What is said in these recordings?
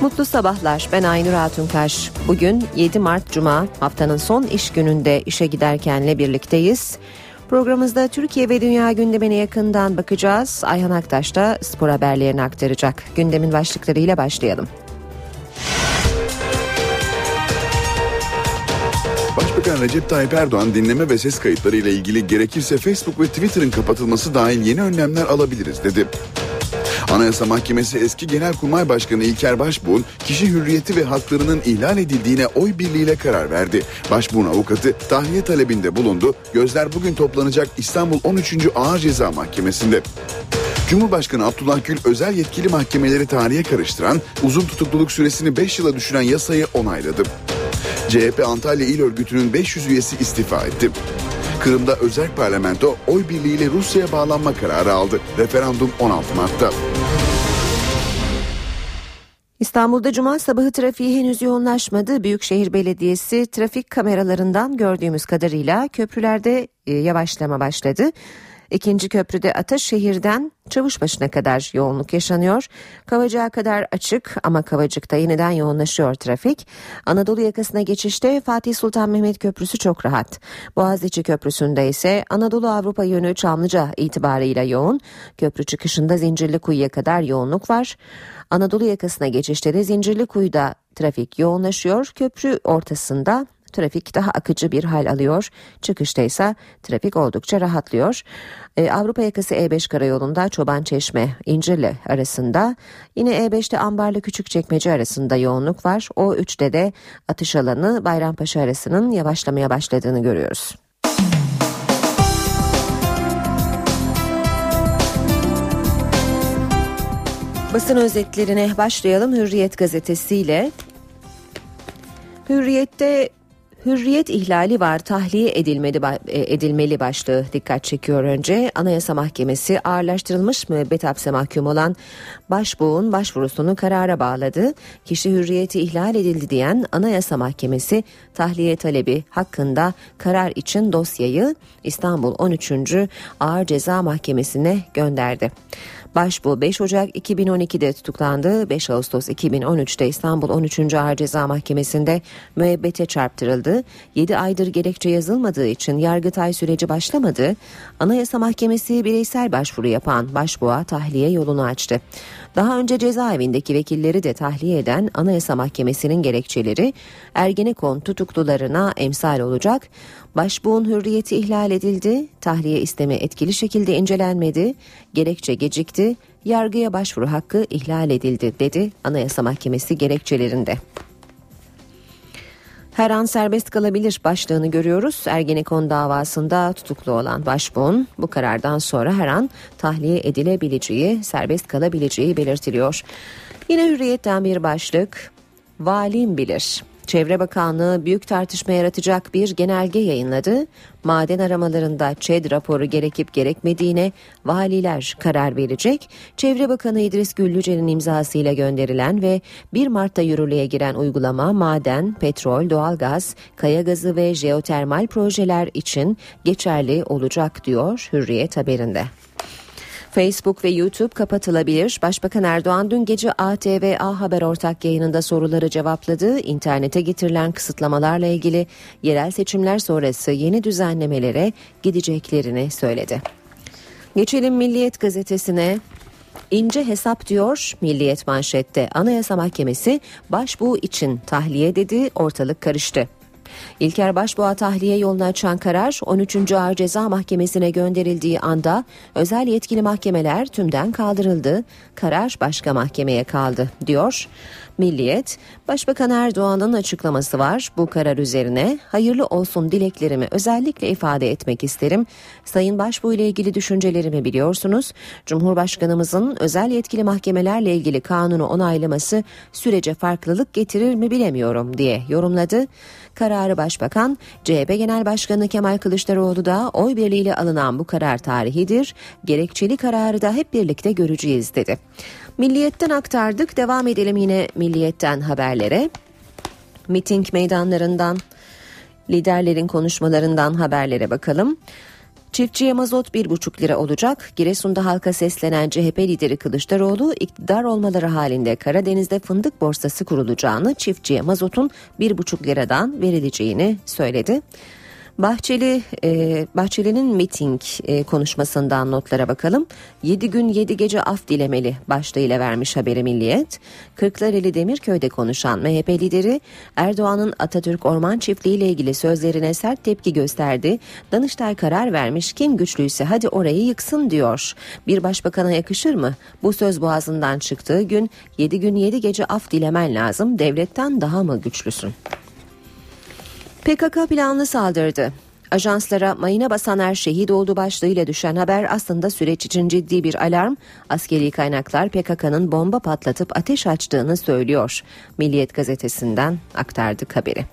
Mutlu sabahlar. Ben Aynur Altunkaş. Bugün 7 Mart Cuma haftanın son iş gününde işe giderkenle birlikteyiz. Programımızda Türkiye ve dünya gündemine yakından bakacağız. Ayhan Aktaş da spor haberlerini aktaracak. Gündemin başlıklarıyla başlayalım. Başbakan Recep Tayyip Erdoğan dinleme ve ses kayıtları ile ilgili gerekirse Facebook ve Twitter'ın kapatılması dahil yeni önlemler alabiliriz dedi. Anayasa Mahkemesi eski Genelkurmay Başkanı İlker Başbuğ'un kişi hürriyeti ve haklarının ihlal edildiğine oy birliğiyle karar verdi. Başbuğ'un avukatı tahliye talebinde bulundu. Gözler bugün toplanacak İstanbul 13. Ağır Ceza Mahkemesi'nde. Cumhurbaşkanı Abdullah Gül özel yetkili mahkemeleri tarihe karıştıran, uzun tutukluluk süresini 5 yıla düşüren yasayı onayladı. CHP Antalya İl Örgütü'nün 500 üyesi istifa etti. Kırım'da özel parlamento oy birliğiyle Rusya'ya bağlanma kararı aldı. Referandum 16 Mart'ta. İstanbul'da cuma sabahı trafiği henüz yoğunlaşmadı. Büyükşehir Belediyesi trafik kameralarından gördüğümüz kadarıyla köprülerde e, yavaşlama başladı. İkinci köprüde Ataşehir'den Çavuşbaşı'na kadar yoğunluk yaşanıyor. Kavacık'a kadar açık ama Kavacık'ta yeniden yoğunlaşıyor trafik. Anadolu yakasına geçişte Fatih Sultan Mehmet Köprüsü çok rahat. Boğaziçi Köprüsü'nde ise Anadolu Avrupa yönü Çamlıca itibarıyla yoğun. Köprü çıkışında Zincirlikuyu'ya kadar yoğunluk var. Anadolu yakasına geçişte de Zincirlikuyu'da trafik yoğunlaşıyor. Köprü ortasında trafik daha akıcı bir hal alıyor. Çıkışta ise trafik oldukça rahatlıyor. Ee, Avrupa yakası E5 karayolunda Çoban Çeşme İncirli arasında yine E5'te Ambarlı Küçükçekmece arasında yoğunluk var. O 3'te de atış alanı Bayrampaşa arasının yavaşlamaya başladığını görüyoruz. Basın özetlerine başlayalım Hürriyet gazetesiyle. Hürriyet'te Hürriyet ihlali var tahliye edilmeli, e, edilmeli başlığı dikkat çekiyor önce. Anayasa Mahkemesi ağırlaştırılmış müebbet hapse mahkum olan başbuğun başvurusunu karara bağladı. Kişi hürriyeti ihlal edildi diyen Anayasa Mahkemesi tahliye talebi hakkında karar için dosyayı İstanbul 13. Ağır Ceza Mahkemesi'ne gönderdi. Başbuğ 5 Ocak 2012'de tutuklandı. 5 Ağustos 2013'te İstanbul 13. Ağır Ceza Mahkemesi'nde müebbete çarptırıldı. 7 aydır gerekçe yazılmadığı için yargıtay süreci başlamadı. Anayasa Mahkemesi bireysel başvuru yapan başbuğa tahliye yolunu açtı. Daha önce cezaevindeki vekilleri de tahliye eden Anayasa Mahkemesi'nin gerekçeleri Ergenekon tutuklularına emsal olacak. Başbuğun hürriyeti ihlal edildi, tahliye istemi etkili şekilde incelenmedi, gerekçe gecikti, yargıya başvuru hakkı ihlal edildi dedi Anayasa Mahkemesi gerekçelerinde. Her an serbest kalabilir başlığını görüyoruz. Ergenekon davasında tutuklu olan başbuğun bu karardan sonra her an tahliye edilebileceği, serbest kalabileceği belirtiliyor. Yine hürriyetten bir başlık. Valim bilir. Çevre Bakanlığı büyük tartışma yaratacak bir genelge yayınladı. Maden aramalarında ÇED raporu gerekip gerekmediğine valiler karar verecek. Çevre Bakanı İdris Güllüce'nin imzasıyla gönderilen ve 1 Mart'ta yürürlüğe giren uygulama maden, petrol, doğalgaz, kaya gazı ve jeotermal projeler için geçerli olacak diyor Hürriyet haberinde. Facebook ve YouTube kapatılabilir. Başbakan Erdoğan dün gece ATV A Haber ortak yayınında soruları cevapladı. İnternete getirilen kısıtlamalarla ilgili yerel seçimler sonrası yeni düzenlemelere gideceklerini söyledi. Geçelim Milliyet gazetesine. İnce hesap diyor Milliyet manşette. Anayasa Mahkemesi başbuğ için tahliye dedi ortalık karıştı. İlker Başbuğ'a tahliye yolunu açan karar 13. Ağır Ceza Mahkemesi'ne gönderildiği anda özel yetkili mahkemeler tümden kaldırıldı. Karar başka mahkemeye kaldı diyor. Milliyet, Başbakan Erdoğan'ın açıklaması var. Bu karar üzerine hayırlı olsun dileklerimi özellikle ifade etmek isterim. Sayın Başbuğ ile ilgili düşüncelerimi biliyorsunuz. Cumhurbaşkanımızın özel yetkili mahkemelerle ilgili kanunu onaylaması sürece farklılık getirir mi bilemiyorum diye yorumladı. Kararı Başbakan, CHP Genel Başkanı Kemal Kılıçdaroğlu da oy birliğiyle alınan bu karar tarihidir. Gerekçeli kararı da hep birlikte göreceğiz dedi. Milliyetten aktardık. Devam edelim yine Milliyetten haberlere. Miting meydanlarından, liderlerin konuşmalarından haberlere bakalım. Çiftçiye mazot 1,5 lira olacak. Giresun'da halka seslenen CHP lideri Kılıçdaroğlu iktidar olmaları halinde Karadeniz'de fındık borsası kurulacağını, çiftçiye mazotun 1,5 liradan verileceğini söyledi. Bahçeli e, Bahçeli'nin miting e, konuşmasından notlara bakalım. 7 gün 7 gece af dilemeli başlığıyla vermiş haberi Milliyet. Kırklareli Demirköy'de konuşan MHP lideri Erdoğan'ın Atatürk Orman Çiftliği ile ilgili sözlerine sert tepki gösterdi. Danıştay karar vermiş kim güçlüyse hadi orayı yıksın diyor. Bir başbakana yakışır mı? Bu söz boğazından çıktığı gün 7 gün 7 gece af dilemen lazım. Devletten daha mı güçlüsün? PKK planlı saldırdı. Ajanslara mayına basanlar şehit oldu başlığıyla düşen haber aslında süreç için ciddi bir alarm. Askeri kaynaklar PKK'nın bomba patlatıp ateş açtığını söylüyor. Milliyet gazetesinden aktardık haberi.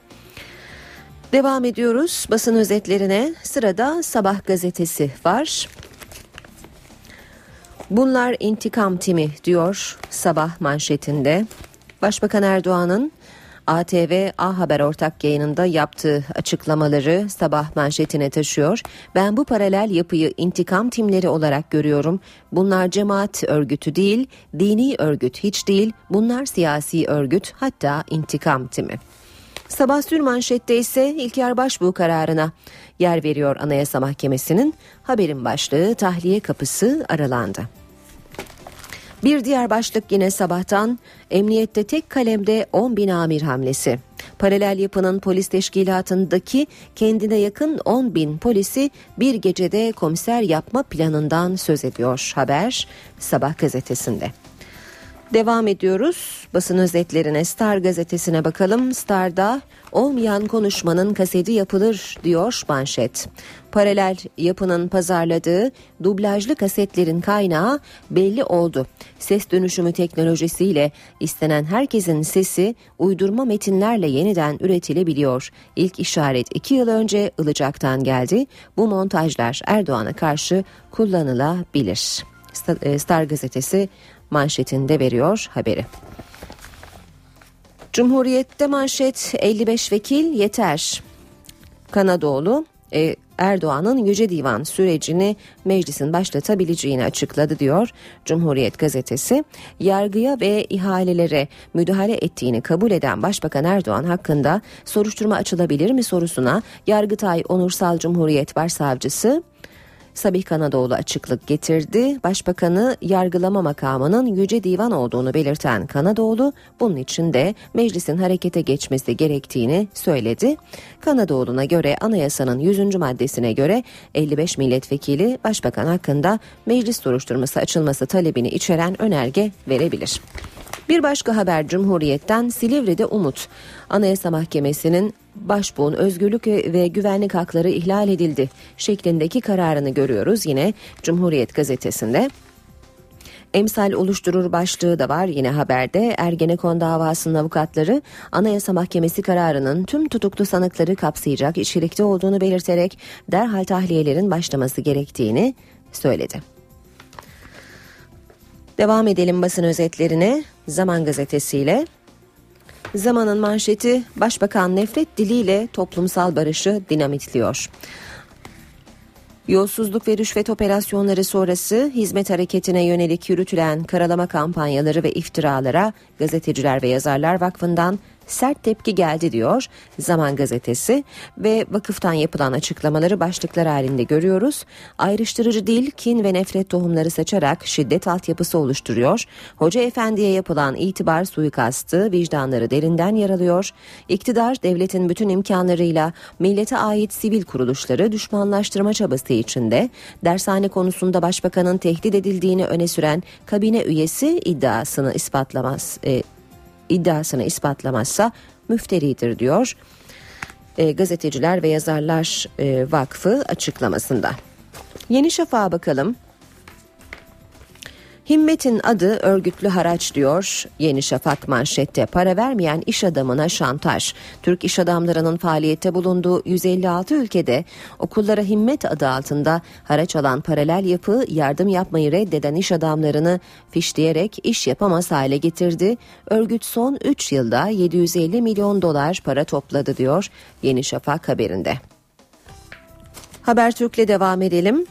Devam ediyoruz basın özetlerine. Sırada Sabah gazetesi var. Bunlar intikam timi diyor Sabah manşetinde. Başbakan Erdoğan'ın ATV A Haber ortak yayınında yaptığı açıklamaları sabah manşetine taşıyor. Ben bu paralel yapıyı intikam timleri olarak görüyorum. Bunlar cemaat örgütü değil, dini örgüt hiç değil. Bunlar siyasi örgüt hatta intikam timi. Sabah sür manşette ise İlker Başbuğ kararına yer veriyor Anayasa Mahkemesi'nin haberin başlığı tahliye kapısı aralandı. Bir diğer başlık yine sabahtan emniyette tek kalemde 10 bin amir hamlesi. Paralel yapının polis teşkilatındaki kendine yakın 10 bin polisi bir gecede komiser yapma planından söz ediyor haber sabah gazetesinde. Devam ediyoruz. Basın özetlerine Star gazetesine bakalım. Star'da olmayan konuşmanın kaseti yapılır diyor manşet. Paralel yapının pazarladığı dublajlı kasetlerin kaynağı belli oldu. Ses dönüşümü teknolojisiyle istenen herkesin sesi uydurma metinlerle yeniden üretilebiliyor. İlk işaret iki yıl önce Ilıcak'tan geldi. Bu montajlar Erdoğan'a karşı kullanılabilir. Star gazetesi manşetinde veriyor haberi. Cumhuriyette manşet 55 vekil yeter. Kanadoğlu e, Erdoğan'ın Yüce Divan sürecini meclisin başlatabileceğini açıkladı diyor Cumhuriyet gazetesi. Yargıya ve ihalelere müdahale ettiğini kabul eden Başbakan Erdoğan hakkında soruşturma açılabilir mi sorusuna Yargıtay Onursal Cumhuriyet Başsavcısı Sabih Kanadoğlu açıklık getirdi. Başbakanı yargılama makamının Yüce Divan olduğunu belirten Kanadoğlu bunun için de meclisin harekete geçmesi gerektiğini söyledi. Kanadoğlu'na göre anayasanın 100. maddesine göre 55 milletvekili başbakan hakkında meclis soruşturması açılması talebini içeren önerge verebilir. Bir başka haber Cumhuriyet'ten Silivri'de umut. Anayasa Mahkemesi'nin başbuğun özgürlük ve güvenlik hakları ihlal edildi şeklindeki kararını görüyoruz yine Cumhuriyet gazetesinde. Emsal oluşturur başlığı da var yine haberde. Ergenekon davasının avukatları Anayasa Mahkemesi kararının tüm tutuklu sanıkları kapsayacak içerikte olduğunu belirterek derhal tahliyelerin başlaması gerektiğini söyledi. Devam edelim basın özetlerine. Zaman gazetesiyle. Zamanın manşeti Başbakan nefret diliyle toplumsal barışı dinamitliyor. Yolsuzluk ve rüşvet operasyonları sonrası hizmet hareketine yönelik yürütülen karalama kampanyaları ve iftiralara Gazeteciler ve Yazarlar Vakfı'ndan sert tepki geldi diyor Zaman Gazetesi ve vakıftan yapılan açıklamaları başlıklar halinde görüyoruz. Ayrıştırıcı dil, kin ve nefret tohumları saçarak şiddet altyapısı oluşturuyor. Hoca efendiye yapılan itibar suikastı vicdanları derinden yaralıyor. İktidar devletin bütün imkanlarıyla millete ait sivil kuruluşları düşmanlaştırma çabası içinde dershane konusunda başbakanın tehdit edildiğini öne süren kabine üyesi iddiasını ispatlamaz e, iddiasını ispatlamazsa müfteridir diyor e, Gazeteciler ve Yazarlar e, Vakfı açıklamasında. Yeni Şafak'a bakalım. Himmet'in adı örgütlü haraç diyor. Yeni Şafak manşette para vermeyen iş adamına şantaj. Türk iş adamlarının faaliyette bulunduğu 156 ülkede okullara himmet adı altında haraç alan paralel yapı yardım yapmayı reddeden iş adamlarını fişleyerek iş yapamaz hale getirdi. Örgüt son 3 yılda 750 milyon dolar para topladı diyor Yeni Şafak haberinde. Habertürk'le devam edelim.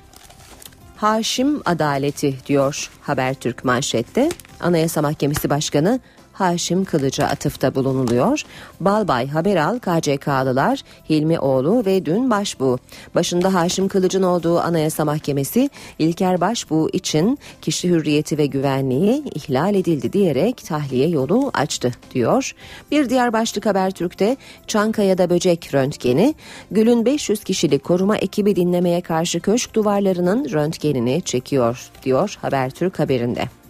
Haşim adaleti diyor Habertürk manşette. Anayasa Mahkemesi Başkanı Haşim Kılıç'a atıfta bulunuluyor. Balbay Haberal KCK'lılar Hilmi Oğlu ve dün Başbuğ. Başında Haşim Kılıç'ın olduğu Anayasa Mahkemesi İlker Başbuğ için kişi hürriyeti ve güvenliği ihlal edildi diyerek tahliye yolu açtı diyor. Bir diğer başlık Habertürk'te Çankaya'da böcek röntgeni Gül'ün 500 kişilik koruma ekibi dinlemeye karşı köşk duvarlarının röntgenini çekiyor diyor Habertürk haberinde.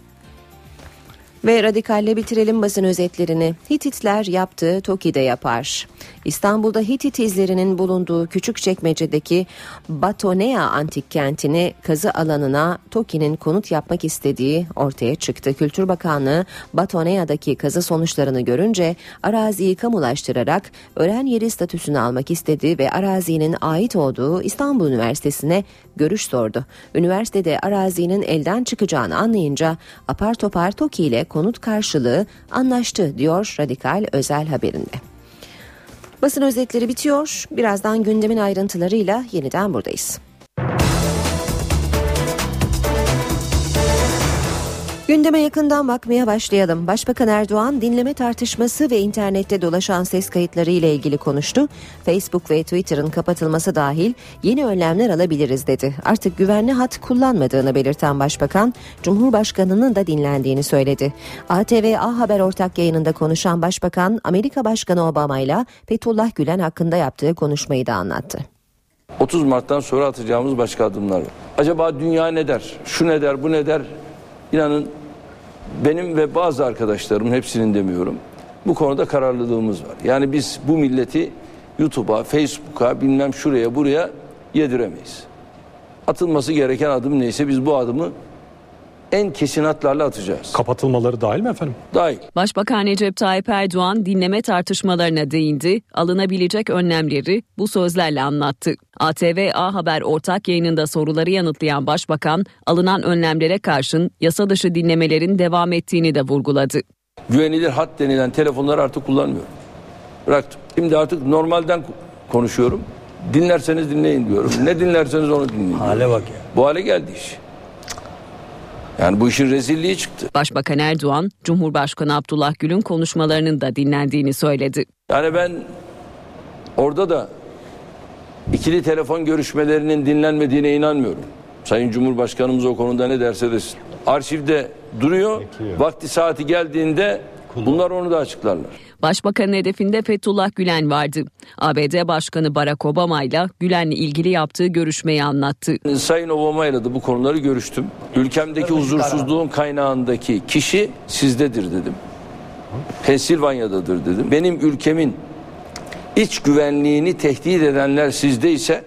Ve radikalle bitirelim basın özetlerini. Hititler yaptığı Toki'de yapar. İstanbul'da Hitit izlerinin bulunduğu küçük çekmecedeki Batonea antik kentini kazı alanına Toki'nin konut yapmak istediği ortaya çıktı. Kültür Bakanlığı Batonea'daki kazı sonuçlarını görünce araziyi kamulaştırarak öğren yeri statüsünü almak istedi ve arazinin ait olduğu İstanbul Üniversitesi'ne görüş sordu. Üniversitede arazinin elden çıkacağını anlayınca apar topar TOKİ ile konut karşılığı anlaştı diyor Radikal özel haberinde. Basın özetleri bitiyor. Birazdan gündemin ayrıntılarıyla yeniden buradayız. Gündeme yakından bakmaya başlayalım. Başbakan Erdoğan dinleme tartışması ve internette dolaşan ses kayıtları ile ilgili konuştu. Facebook ve Twitter'ın kapatılması dahil yeni önlemler alabiliriz dedi. Artık güvenli hat kullanmadığını belirten Başbakan, Cumhurbaşkanı'nın da dinlendiğini söyledi. ATV A Haber ortak yayınında konuşan Başbakan, Amerika Başkanı Obama ile Fethullah Gülen hakkında yaptığı konuşmayı da anlattı. 30 Mart'tan sonra atacağımız başka adımlar. Acaba dünya ne der? Şu ne der, bu ne der? İnanın benim ve bazı arkadaşlarımın hepsinin demiyorum. Bu konuda kararlılığımız var. Yani biz bu milleti YouTube'a, Facebook'a bilmem şuraya buraya yediremeyiz. Atılması gereken adım neyse biz bu adımı en kesin hatlarla atacağız. Kapatılmaları dahil mi efendim? Dahil. Başbakan Recep Tayyip Erdoğan dinleme tartışmalarına değindi, alınabilecek önlemleri bu sözlerle anlattı. ATV A Haber ortak yayınında soruları yanıtlayan Başbakan, alınan önlemlere karşın yasa dışı dinlemelerin devam ettiğini de vurguladı. Güvenilir hat denilen telefonları artık kullanmıyorum. Bıraktım. Şimdi artık normalden konuşuyorum. Dinlerseniz dinleyin diyorum. Ne dinlerseniz onu dinleyin. Hale bak ya. Bu hale geldi iş. Yani bu işin rezilliği çıktı. Başbakan Erdoğan, Cumhurbaşkanı Abdullah Gül'ün konuşmalarının da dinlendiğini söyledi. Yani ben orada da ikili telefon görüşmelerinin dinlenmediğine inanmıyorum. Sayın Cumhurbaşkanımız o konuda ne derse desin. Arşivde duruyor. Vakti saati geldiğinde bunlar onu da açıklarlar. Başbakanın hedefinde Fethullah Gülen vardı. ABD Başkanı Barack Obama ile Gülen'le ilgili yaptığı görüşmeyi anlattı. Sayın Obama ile de bu konuları görüştüm. Ülkemdeki huzursuzluğun kaynağındaki kişi sizdedir dedim. Pensilvanya'dadır dedim. Benim ülkemin iç güvenliğini tehdit edenler sizde ise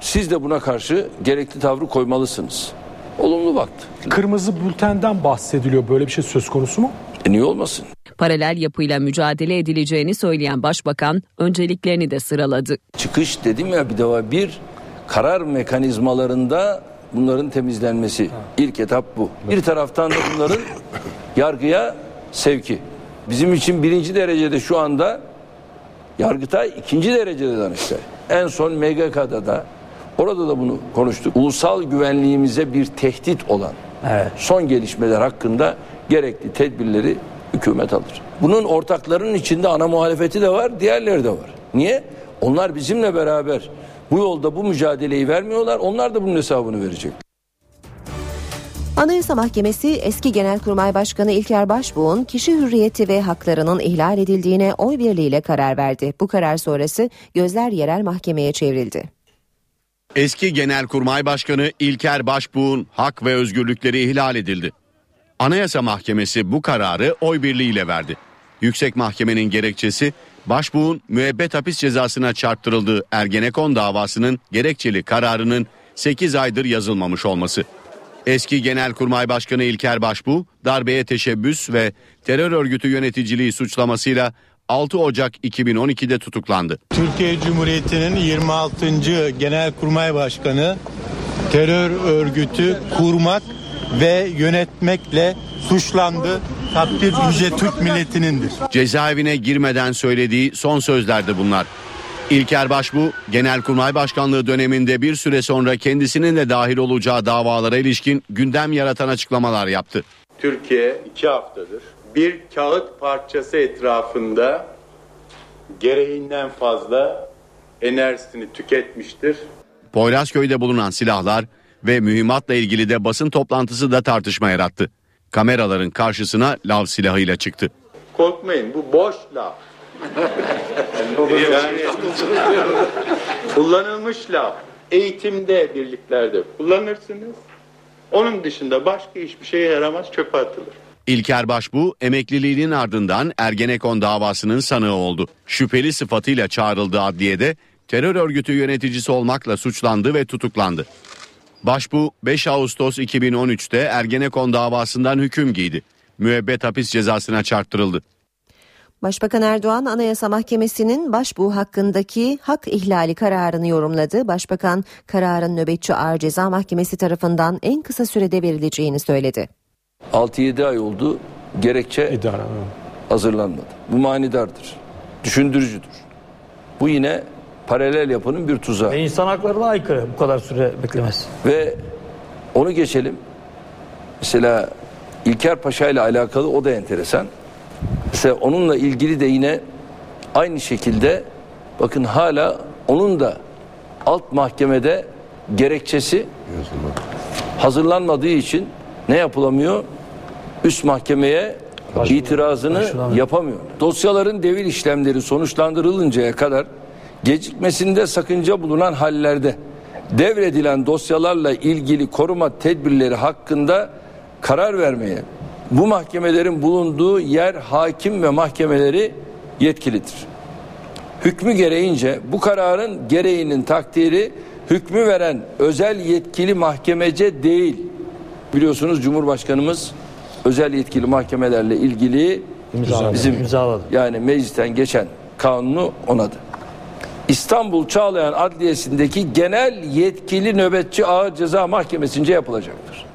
siz de buna karşı gerekli tavrı koymalısınız. Olumlu baktı. Kırmızı bültenden bahsediliyor. Böyle bir şey söz konusu mu? E niye olmasın? Paralel yapıyla mücadele edileceğini söyleyen Başbakan önceliklerini de sıraladı. Çıkış dedim ya bir defa bir karar mekanizmalarında bunların temizlenmesi. İlk etap bu. Bir taraftan da bunların yargıya sevki. Bizim için birinci derecede şu anda Yargıtay ikinci derecede Danıştay. En son MGK'da da orada da bunu konuştuk. Ulusal güvenliğimize bir tehdit olan Evet. son gelişmeler hakkında gerekli tedbirleri hükümet alır. Bunun ortaklarının içinde ana muhalefeti de var, diğerleri de var. Niye? Onlar bizimle beraber bu yolda bu mücadeleyi vermiyorlar. Onlar da bunun hesabını verecek. Anayasa Mahkemesi eski Genelkurmay Başkanı İlker Başbuğ'un kişi hürriyeti ve haklarının ihlal edildiğine oy birliğiyle karar verdi. Bu karar sonrası gözler yerel mahkemeye çevrildi. Eski Genelkurmay Başkanı İlker Başbuğ'un hak ve özgürlükleri ihlal edildi. Anayasa Mahkemesi bu kararı oy birliğiyle verdi. Yüksek Mahkemenin gerekçesi Başbuğ'un müebbet hapis cezasına çarptırıldığı Ergenekon davasının gerekçeli kararının 8 aydır yazılmamış olması. Eski Genelkurmay Başkanı İlker Başbuğ darbeye teşebbüs ve terör örgütü yöneticiliği suçlamasıyla 6 Ocak 2012'de tutuklandı. Türkiye Cumhuriyeti'nin 26. Genelkurmay Başkanı terör örgütü kurmak ve yönetmekle suçlandı. Takdir yüce Türk milletinindir. Cezaevine girmeden söylediği son sözlerdi bunlar. İlker Başbu, Genelkurmay Başkanlığı döneminde bir süre sonra kendisinin de dahil olacağı davalara ilişkin gündem yaratan açıklamalar yaptı. Türkiye iki haftadır bir kağıt parçası etrafında gereğinden fazla enerjisini tüketmiştir. Poyrazköy'de bulunan silahlar ve mühimmatla ilgili de basın toplantısı da tartışma yarattı. Kameraların karşısına lav silahıyla çıktı. Korkmayın bu boş laf. yani, kullanılmış laf. Eğitimde, birliklerde kullanırsınız. Onun dışında başka hiçbir şeye yaramaz çöpe atılır. İlker Başbu emekliliğinin ardından Ergenekon davasının sanığı oldu. Şüpheli sıfatıyla çağrıldığı adliyede terör örgütü yöneticisi olmakla suçlandı ve tutuklandı. Başbu 5 Ağustos 2013'te Ergenekon davasından hüküm giydi. Müebbet hapis cezasına çarptırıldı. Başbakan Erdoğan Anayasa Mahkemesi'nin başbuğ hakkındaki hak ihlali kararını yorumladı. Başbakan kararın nöbetçi ağır ceza mahkemesi tarafından en kısa sürede verileceğini söyledi. 6-7 ay oldu gerekçe İdare. hazırlanmadı. Bu manidardır. Düşündürücüdür. Bu yine paralel yapının bir tuzağı. Ve insan haklarına aykırı bu kadar süre beklemez. Ve onu geçelim. Mesela İlker Paşa ile alakalı o da enteresan. Mesela onunla ilgili de yine aynı şekilde bakın hala onun da alt mahkemede gerekçesi hazırlanmadığı için ne yapılamıyor? Üst mahkemeye itirazını yapamıyor. Dosyaların devir işlemleri sonuçlandırılıncaya kadar gecikmesinde sakınca bulunan hallerde devredilen dosyalarla ilgili koruma tedbirleri hakkında karar vermeye bu mahkemelerin bulunduğu yer hakim ve mahkemeleri yetkilidir. Hükmü gereğince bu kararın gereğinin takdiri hükmü veren özel yetkili mahkemece değil. Biliyorsunuz Cumhurbaşkanımız özel yetkili mahkemelerle ilgili İmzaladı. bizim İmzaladı. yani meclisten geçen kanunu onadı. İstanbul Çağlayan Adliyesi'ndeki genel yetkili nöbetçi ağır ceza mahkemesince yapılacaktır.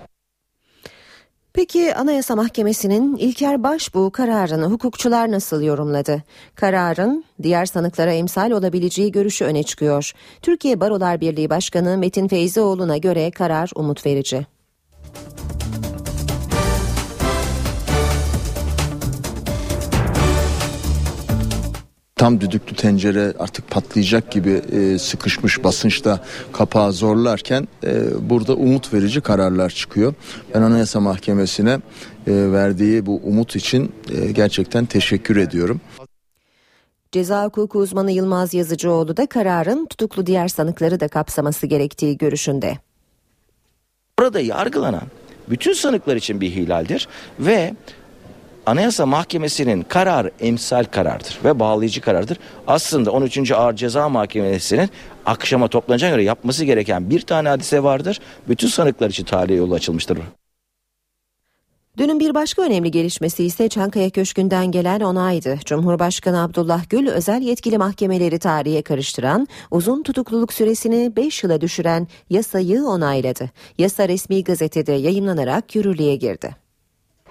Peki Anayasa Mahkemesi'nin İlker Başbuğ kararını hukukçular nasıl yorumladı? Kararın diğer sanıklara emsal olabileceği görüşü öne çıkıyor. Türkiye Barolar Birliği Başkanı Metin Feyzioğlu'na göre karar umut verici. Tam düdüklü tencere artık patlayacak gibi e, sıkışmış basınçta kapağı zorlarken e, burada umut verici kararlar çıkıyor. Ben Anayasa Mahkemesi'ne e, verdiği bu umut için e, gerçekten teşekkür ediyorum. Ceza hukuku uzmanı Yılmaz Yazıcıoğlu da kararın tutuklu diğer sanıkları da kapsaması gerektiği görüşünde. Burada yargılanan bütün sanıklar için bir hilaldir ve Anayasa Mahkemesi'nin kararı emsal karardır ve bağlayıcı karardır. Aslında 13. Ağır Ceza Mahkemesi'nin akşama toplanacağına göre yapması gereken bir tane hadise vardır. Bütün sanıklar için tarihe yolu açılmıştır. Dünün bir başka önemli gelişmesi ise Çankaya Köşkü'nden gelen onaydı. Cumhurbaşkanı Abdullah Gül özel yetkili mahkemeleri tarihe karıştıran, uzun tutukluluk süresini 5 yıla düşüren yasayı onayladı. Yasa resmi gazetede yayımlanarak yürürlüğe girdi.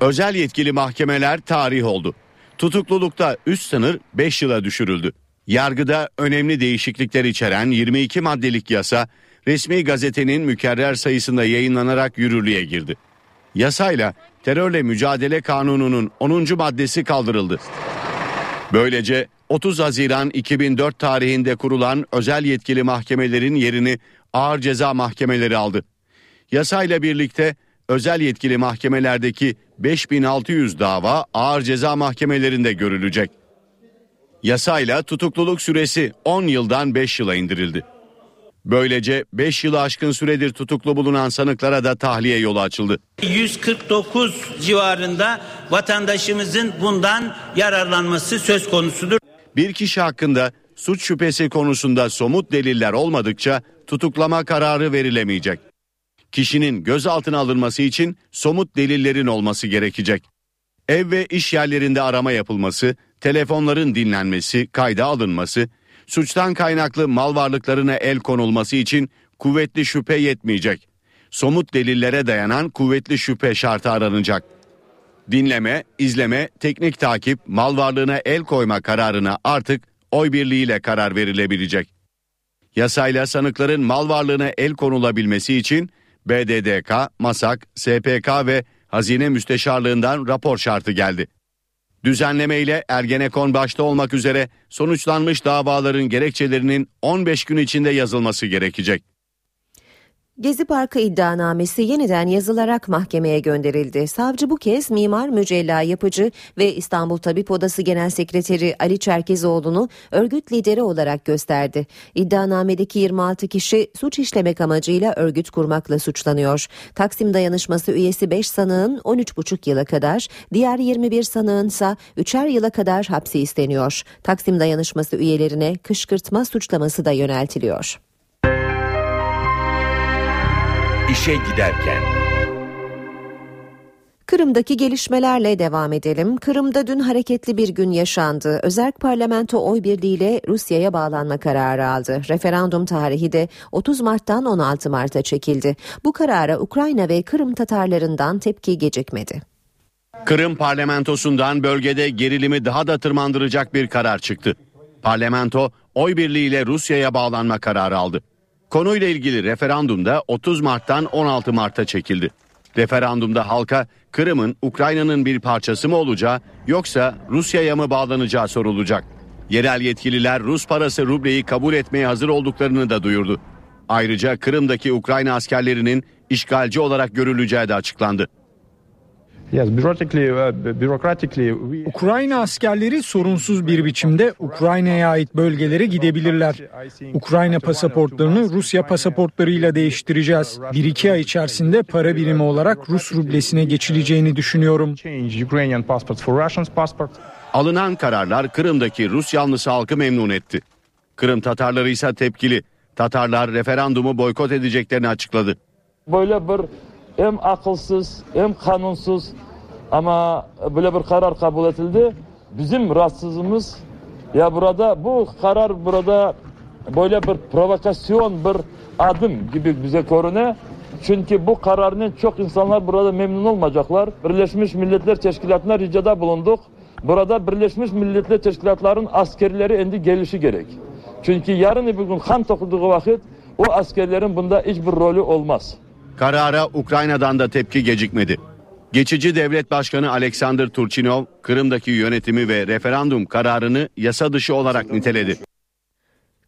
Özel yetkili mahkemeler tarih oldu. Tutuklulukta üst sınır 5 yıla düşürüldü. Yargıda önemli değişiklikler içeren 22 maddelik yasa resmi gazetenin mükerrer sayısında yayınlanarak yürürlüğe girdi. Yasayla terörle mücadele kanununun 10. maddesi kaldırıldı. Böylece 30 Haziran 2004 tarihinde kurulan özel yetkili mahkemelerin yerini ağır ceza mahkemeleri aldı. Yasayla birlikte özel yetkili mahkemelerdeki 5600 dava ağır ceza mahkemelerinde görülecek. Yasayla tutukluluk süresi 10 yıldan 5 yıla indirildi. Böylece 5 yılı aşkın süredir tutuklu bulunan sanıklara da tahliye yolu açıldı. 149 civarında vatandaşımızın bundan yararlanması söz konusudur. Bir kişi hakkında suç şüphesi konusunda somut deliller olmadıkça tutuklama kararı verilemeyecek. Kişinin gözaltına alınması için somut delillerin olması gerekecek. Ev ve iş yerlerinde arama yapılması, telefonların dinlenmesi, kayda alınması, suçtan kaynaklı mal varlıklarına el konulması için kuvvetli şüphe yetmeyecek. Somut delillere dayanan kuvvetli şüphe şartı aranacak. Dinleme, izleme, teknik takip, mal varlığına el koyma kararına artık oy birliğiyle karar verilebilecek. Yasayla sanıkların mal varlığına el konulabilmesi için BDDK, MASAK, SPK ve Hazine Müsteşarlığından rapor şartı geldi. Düzenleme ile Ergenekon başta olmak üzere sonuçlanmış davaların gerekçelerinin 15 gün içinde yazılması gerekecek. Gezi Parkı iddianamesi yeniden yazılarak mahkemeye gönderildi. Savcı bu kez Mimar Mücella Yapıcı ve İstanbul Tabip Odası Genel Sekreteri Ali Çerkezoğlu'nu örgüt lideri olarak gösterdi. İddianamedeki 26 kişi suç işlemek amacıyla örgüt kurmakla suçlanıyor. Taksim dayanışması üyesi 5 sanığın 13,5 yıla kadar, diğer 21 sanığın ise 3'er yıla kadar hapsi isteniyor. Taksim dayanışması üyelerine kışkırtma suçlaması da yöneltiliyor. İşe giderken. Kırım'daki gelişmelerle devam edelim. Kırım'da dün hareketli bir gün yaşandı. Özerk parlamento oy birliğiyle Rusya'ya bağlanma kararı aldı. Referandum tarihi de 30 Mart'tan 16 Mart'a çekildi. Bu karara Ukrayna ve Kırım Tatarlarından tepki gecikmedi. Kırım parlamentosundan bölgede gerilimi daha da tırmandıracak bir karar çıktı. Parlamento oy birliğiyle Rusya'ya bağlanma kararı aldı. Konuyla ilgili referandumda 30 Mart'tan 16 Mart'a çekildi. Referandumda halka Kırım'ın Ukrayna'nın bir parçası mı olacağı yoksa Rusya'ya mı bağlanacağı sorulacak. Yerel yetkililer Rus parası rubleyi kabul etmeye hazır olduklarını da duyurdu. Ayrıca Kırım'daki Ukrayna askerlerinin işgalci olarak görüleceği de açıklandı. Uh, Ukrayna askerleri sorunsuz bir biçimde Ukrayna'ya ait bölgelere gidebilirler. Ukrayna pasaportlarını Rusya pasaportlarıyla değiştireceğiz. Bir iki ay içerisinde para birimi olarak Rus rublesine geçileceğini düşünüyorum. Alınan kararlar Kırım'daki Rus yanlısı halkı memnun etti. Kırım Tatarları ise tepkili. Tatarlar referandumu boykot edeceklerini açıkladı. Böyle bir hem akılsız hem kanunsuz ama böyle bir karar kabul edildi. Bizim rahatsızlığımız ya burada bu karar burada böyle bir provokasyon bir adım gibi bize görünüyor. Çünkü bu kararının çok insanlar burada memnun olmayacaklar. Birleşmiş Milletler Teşkilatı'na ricada bulunduk. Burada Birleşmiş Milletler Teşkilatların askerleri endi gelişi gerek. Çünkü yarın bir gün kan tokulduğu vakit o askerlerin bunda hiçbir rolü olmaz. Karara Ukrayna'dan da tepki gecikmedi. Geçici devlet başkanı Alexander Turchinov, Kırım'daki yönetimi ve referandum kararını yasa dışı olarak niteledi.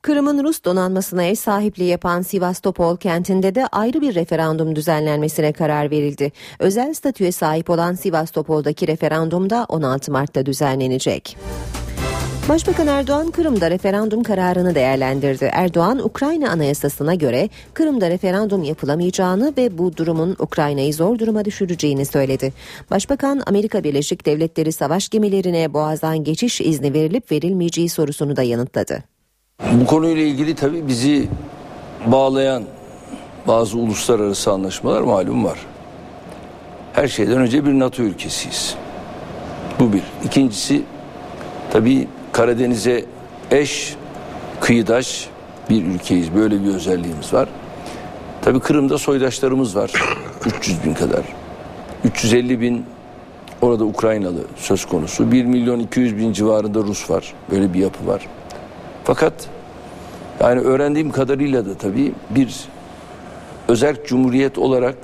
Kırım'ın Rus donanmasına ev sahipliği yapan Sivastopol kentinde de ayrı bir referandum düzenlenmesine karar verildi. Özel statüye sahip olan Sivastopol'daki referandum da 16 Mart'ta düzenlenecek. Başbakan Erdoğan Kırım'da referandum kararını değerlendirdi. Erdoğan Ukrayna anayasasına göre Kırım'da referandum yapılamayacağını ve bu durumun Ukrayna'yı zor duruma düşüreceğini söyledi. Başbakan Amerika Birleşik Devletleri savaş gemilerine boğazdan geçiş izni verilip verilmeyeceği sorusunu da yanıtladı. Bu konuyla ilgili tabii bizi bağlayan bazı uluslararası anlaşmalar malum var. Her şeyden önce bir NATO ülkesiyiz. Bu bir. İkincisi tabii Karadeniz'e eş, kıyıdaş bir ülkeyiz. Böyle bir özelliğimiz var. Tabii Kırım'da soydaşlarımız var. 300 bin kadar. 350 bin orada Ukraynalı söz konusu. 1 milyon 200 bin civarında Rus var. Böyle bir yapı var. Fakat yani öğrendiğim kadarıyla da tabii bir özel cumhuriyet olarak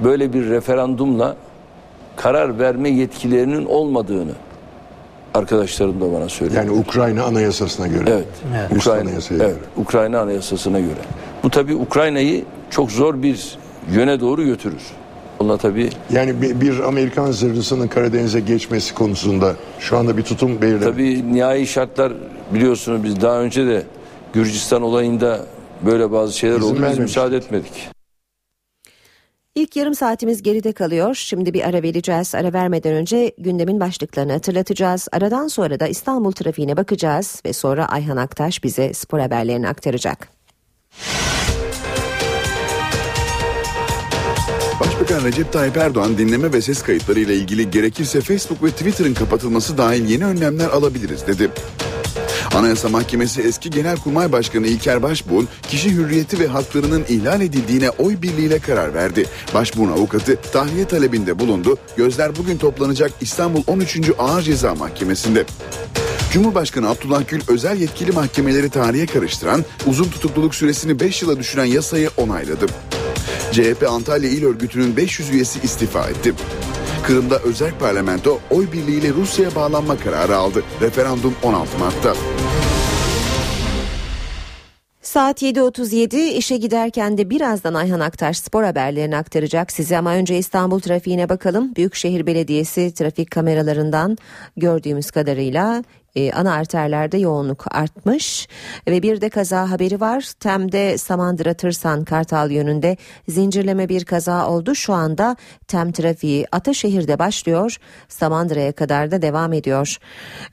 böyle bir referandumla karar verme yetkilerinin olmadığını arkadaşlarım da bana söylüyor. Yani Ukrayna anayasasına göre. Evet. evet. Ukrayna, evet, Ukrayna anayasasına göre. Bu tabii Ukrayna'yı çok zor bir yöne doğru götürür. Ona tabii yani bir, bir Amerikan zırhlısının Karadeniz'e geçmesi konusunda şu anda bir tutum belirlendi. Tabii nihai şartlar biliyorsunuz biz daha önce de Gürcistan olayında böyle bazı şeyler İzin oldu. Biz müsaade etmedik. İlk yarım saatimiz geride kalıyor. Şimdi bir ara vereceğiz. Ara vermeden önce gündemin başlıklarını hatırlatacağız. Aradan sonra da İstanbul trafiğine bakacağız ve sonra Ayhan Aktaş bize spor haberlerini aktaracak. Başbakan Recep Tayyip Erdoğan dinleme ve ses kayıtları ile ilgili gerekirse Facebook ve Twitter'ın kapatılması dahil yeni önlemler alabiliriz dedi. Anayasa Mahkemesi eski Genelkurmay Başkanı İlker Başbuğ'un kişi hürriyeti ve haklarının ihlal edildiğine oy birliğiyle karar verdi. Başbuğ'un avukatı tahliye talebinde bulundu. Gözler bugün toplanacak İstanbul 13. Ağır Ceza Mahkemesi'nde. Cumhurbaşkanı Abdullah Gül özel yetkili mahkemeleri tarihe karıştıran uzun tutukluluk süresini 5 yıla düşüren yasayı onayladı. CHP Antalya İl Örgütü'nün 500 üyesi istifa etti. Kırım'da özel parlamento oy birliğiyle Rusya'ya bağlanma kararı aldı. Referandum 16 Mart'ta. Saat 7.37 işe giderken de birazdan Ayhan Aktaş spor haberlerini aktaracak size ama önce İstanbul trafiğine bakalım. Büyükşehir Belediyesi trafik kameralarından gördüğümüz kadarıyla e, ana arterlerde yoğunluk artmış ve bir de kaza haberi var. Tem'de Samandıra Tırsan Kartal yönünde zincirleme bir kaza oldu. Şu anda Tem trafiği Ataşehir'de başlıyor. Samandıra'ya kadar da devam ediyor.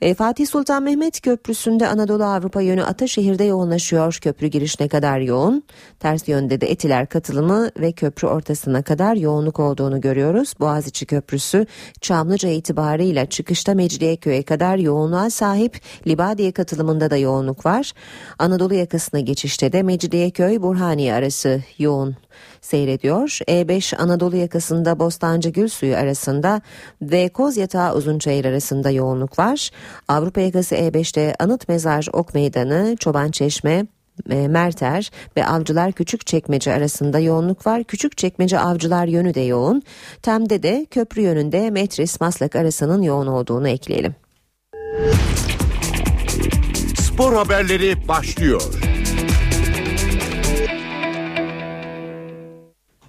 E, Fatih Sultan Mehmet Köprüsü'nde Anadolu Avrupa yönü Ataşehir'de yoğunlaşıyor. Köprü girişine kadar yoğun. Ters yönde de Etiler katılımı ve köprü ortasına kadar yoğunluk olduğunu görüyoruz. Boğaziçi Köprüsü Çamlıca itibarıyla çıkışta Mecidiyeköy'e kadar yoğunluğa sahip sahip Libadiye katılımında da yoğunluk var. Anadolu yakasına geçişte de Mecidiyeköy Burhaniye arası yoğun seyrediyor. E5 Anadolu yakasında Bostancı Gülsuyu arasında ve Kozyatağı Uzunçayır arasında yoğunluk var. Avrupa yakası E5'te Anıt Mezar Ok Meydanı, Çoban Çeşme, e, Merter ve Avcılar Küçükçekmece arasında yoğunluk var. Küçükçekmece Avcılar yönü de yoğun. Tem'de de köprü yönünde Metris Maslak arasının yoğun olduğunu ekleyelim. Spor haberleri başlıyor.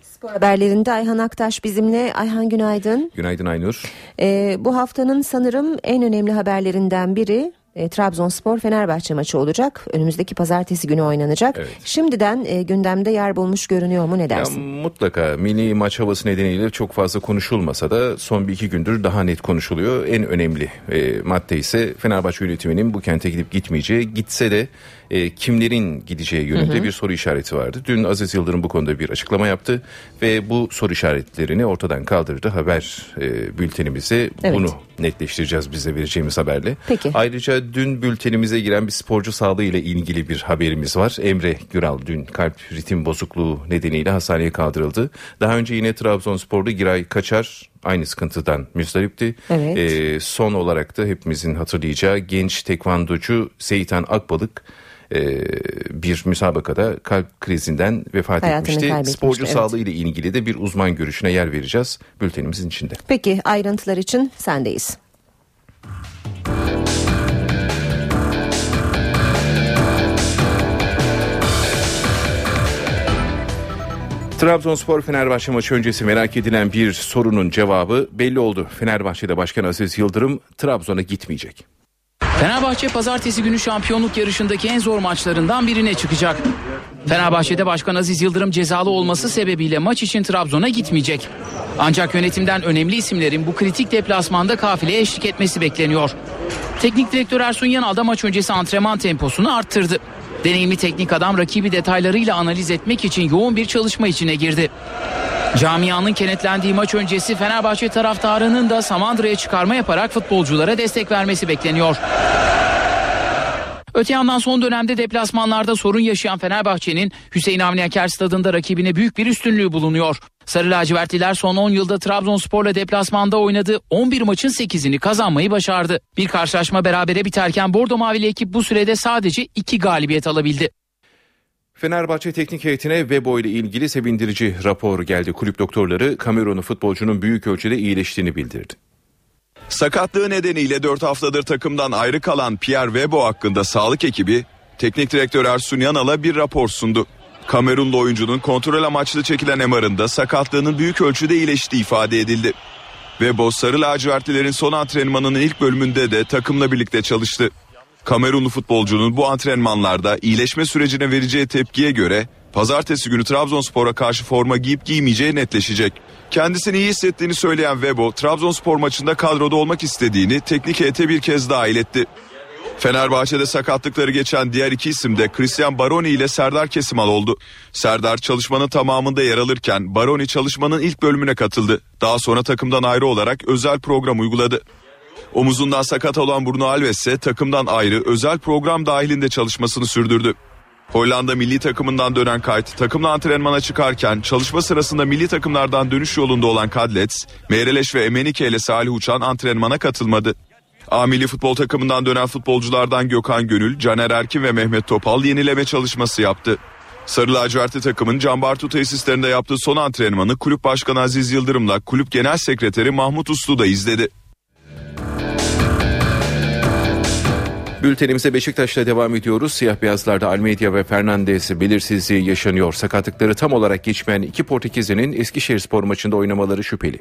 Spor haberlerinde Ayhan Aktaş bizimle. Ayhan günaydın. Günaydın Aynur. Ee, bu haftanın sanırım en önemli haberlerinden biri e, Trabzonspor Fenerbahçe maçı olacak. Önümüzdeki pazartesi günü oynanacak. Evet. Şimdiden e, gündemde yer bulmuş görünüyor mu ne dersin? Ya, mutlaka mini maç havası nedeniyle çok fazla konuşulmasa da son bir iki gündür daha net konuşuluyor. En önemli e, madde ise Fenerbahçe yönetiminin bu kente gidip gitmeyeceği. Gitse de e, kimlerin gideceği yönünde hı hı. bir soru işareti vardı. Dün Aziz Yıldırım bu konuda bir açıklama yaptı ve bu soru işaretlerini ortadan kaldırdı. Haber e, bültenimize evet. bunu netleştireceğiz bize vereceğimiz haberle. Peki. Ayrıca dün bültenimize giren bir sporcu sağlığı ile ilgili bir haberimiz var. Emre Güral dün kalp ritim bozukluğu nedeniyle hastaneye kaldırıldı. Daha önce yine Trabzonspor'da Giray Kaçar aynı sıkıntıdan müzdaripti. Evet. Ee, son olarak da hepimizin hatırlayacağı genç tekvandocu Seyitan Akbalık e, bir müsabakada kalp krizinden vefat Hayatını etmişti. Sporcu evet. sağlığı ile ilgili de bir uzman görüşüne yer vereceğiz bültenimizin içinde. Peki ayrıntılar için sendeyiz. Trabzonspor Fenerbahçe maçı öncesi merak edilen bir sorunun cevabı belli oldu. Fenerbahçe'de Başkan Aziz Yıldırım Trabzon'a gitmeyecek. Fenerbahçe pazartesi günü şampiyonluk yarışındaki en zor maçlarından birine çıkacak. Fenerbahçe'de Başkan Aziz Yıldırım cezalı olması sebebiyle maç için Trabzon'a gitmeyecek. Ancak yönetimden önemli isimlerin bu kritik deplasmanda kafileye eşlik etmesi bekleniyor. Teknik direktör Ersun Yanal da maç öncesi antrenman temposunu arttırdı. Deneyimli teknik adam rakibi detaylarıyla analiz etmek için yoğun bir çalışma içine girdi. Camianın kenetlendiği maç öncesi Fenerbahçe taraftarının da Samandıra'ya çıkarma yaparak futbolculara destek vermesi bekleniyor. Öte yandan son dönemde deplasmanlarda sorun yaşayan Fenerbahçe'nin Hüseyin Avni Aker stadında rakibine büyük bir üstünlüğü bulunuyor. Sarı lacivertliler son 10 yılda Trabzonspor'la deplasmanda oynadı. 11 maçın 8'ini kazanmayı başardı. Bir karşılaşma berabere biterken Bordo Mavili ekip bu sürede sadece 2 galibiyet alabildi. Fenerbahçe teknik heyetine Webo ile ilgili sevindirici rapor geldi. Kulüp doktorları Kamerunlu futbolcunun büyük ölçüde iyileştiğini bildirdi. Sakatlığı nedeniyle 4 haftadır takımdan ayrı kalan Pierre Webo hakkında sağlık ekibi teknik direktör Ersun Yanal'a bir rapor sundu. Kamerunlu oyuncunun kontrol amaçlı çekilen MR'ında sakatlığının büyük ölçüde iyileştiği ifade edildi. Webo sarı lacivertlilerin son antrenmanının ilk bölümünde de takımla birlikte çalıştı. Kamerunlu futbolcunun bu antrenmanlarda iyileşme sürecine vereceği tepkiye göre pazartesi günü Trabzonspor'a karşı forma giyip giymeyeceği netleşecek. Kendisini iyi hissettiğini söyleyen Webo, Trabzonspor maçında kadroda olmak istediğini teknik heyete bir kez daha iletti. Fenerbahçe'de sakatlıkları geçen diğer iki isim de Christian Baroni ile Serdar Kesimal oldu. Serdar çalışmanın tamamında yer alırken Baroni çalışmanın ilk bölümüne katıldı. Daha sonra takımdan ayrı olarak özel program uyguladı. Omuzundan sakat olan Bruno Alves ise takımdan ayrı özel program dahilinde çalışmasını sürdürdü. Hollanda milli takımından dönen Kayt takımla antrenmana çıkarken çalışma sırasında milli takımlardan dönüş yolunda olan Kadlets, Meyreleş ve Emenike ile Salih Uçan antrenmana katılmadı. A milli futbol takımından dönen futbolculardan Gökhan Gönül, Caner Erkin ve Mehmet Topal yenileme çalışması yaptı. Sarı lacivertli takımın Can Bartu tesislerinde yaptığı son antrenmanı kulüp başkanı Aziz Yıldırım'la kulüp genel sekreteri Mahmut Uslu da izledi. Bültenimize Beşiktaş'la devam ediyoruz. Siyah beyazlarda Almeida ve Fernandes belirsizliği yaşanıyor. Sakatlıkları tam olarak geçmeyen iki Portekizli'nin Eskişehir spor maçında oynamaları şüpheli.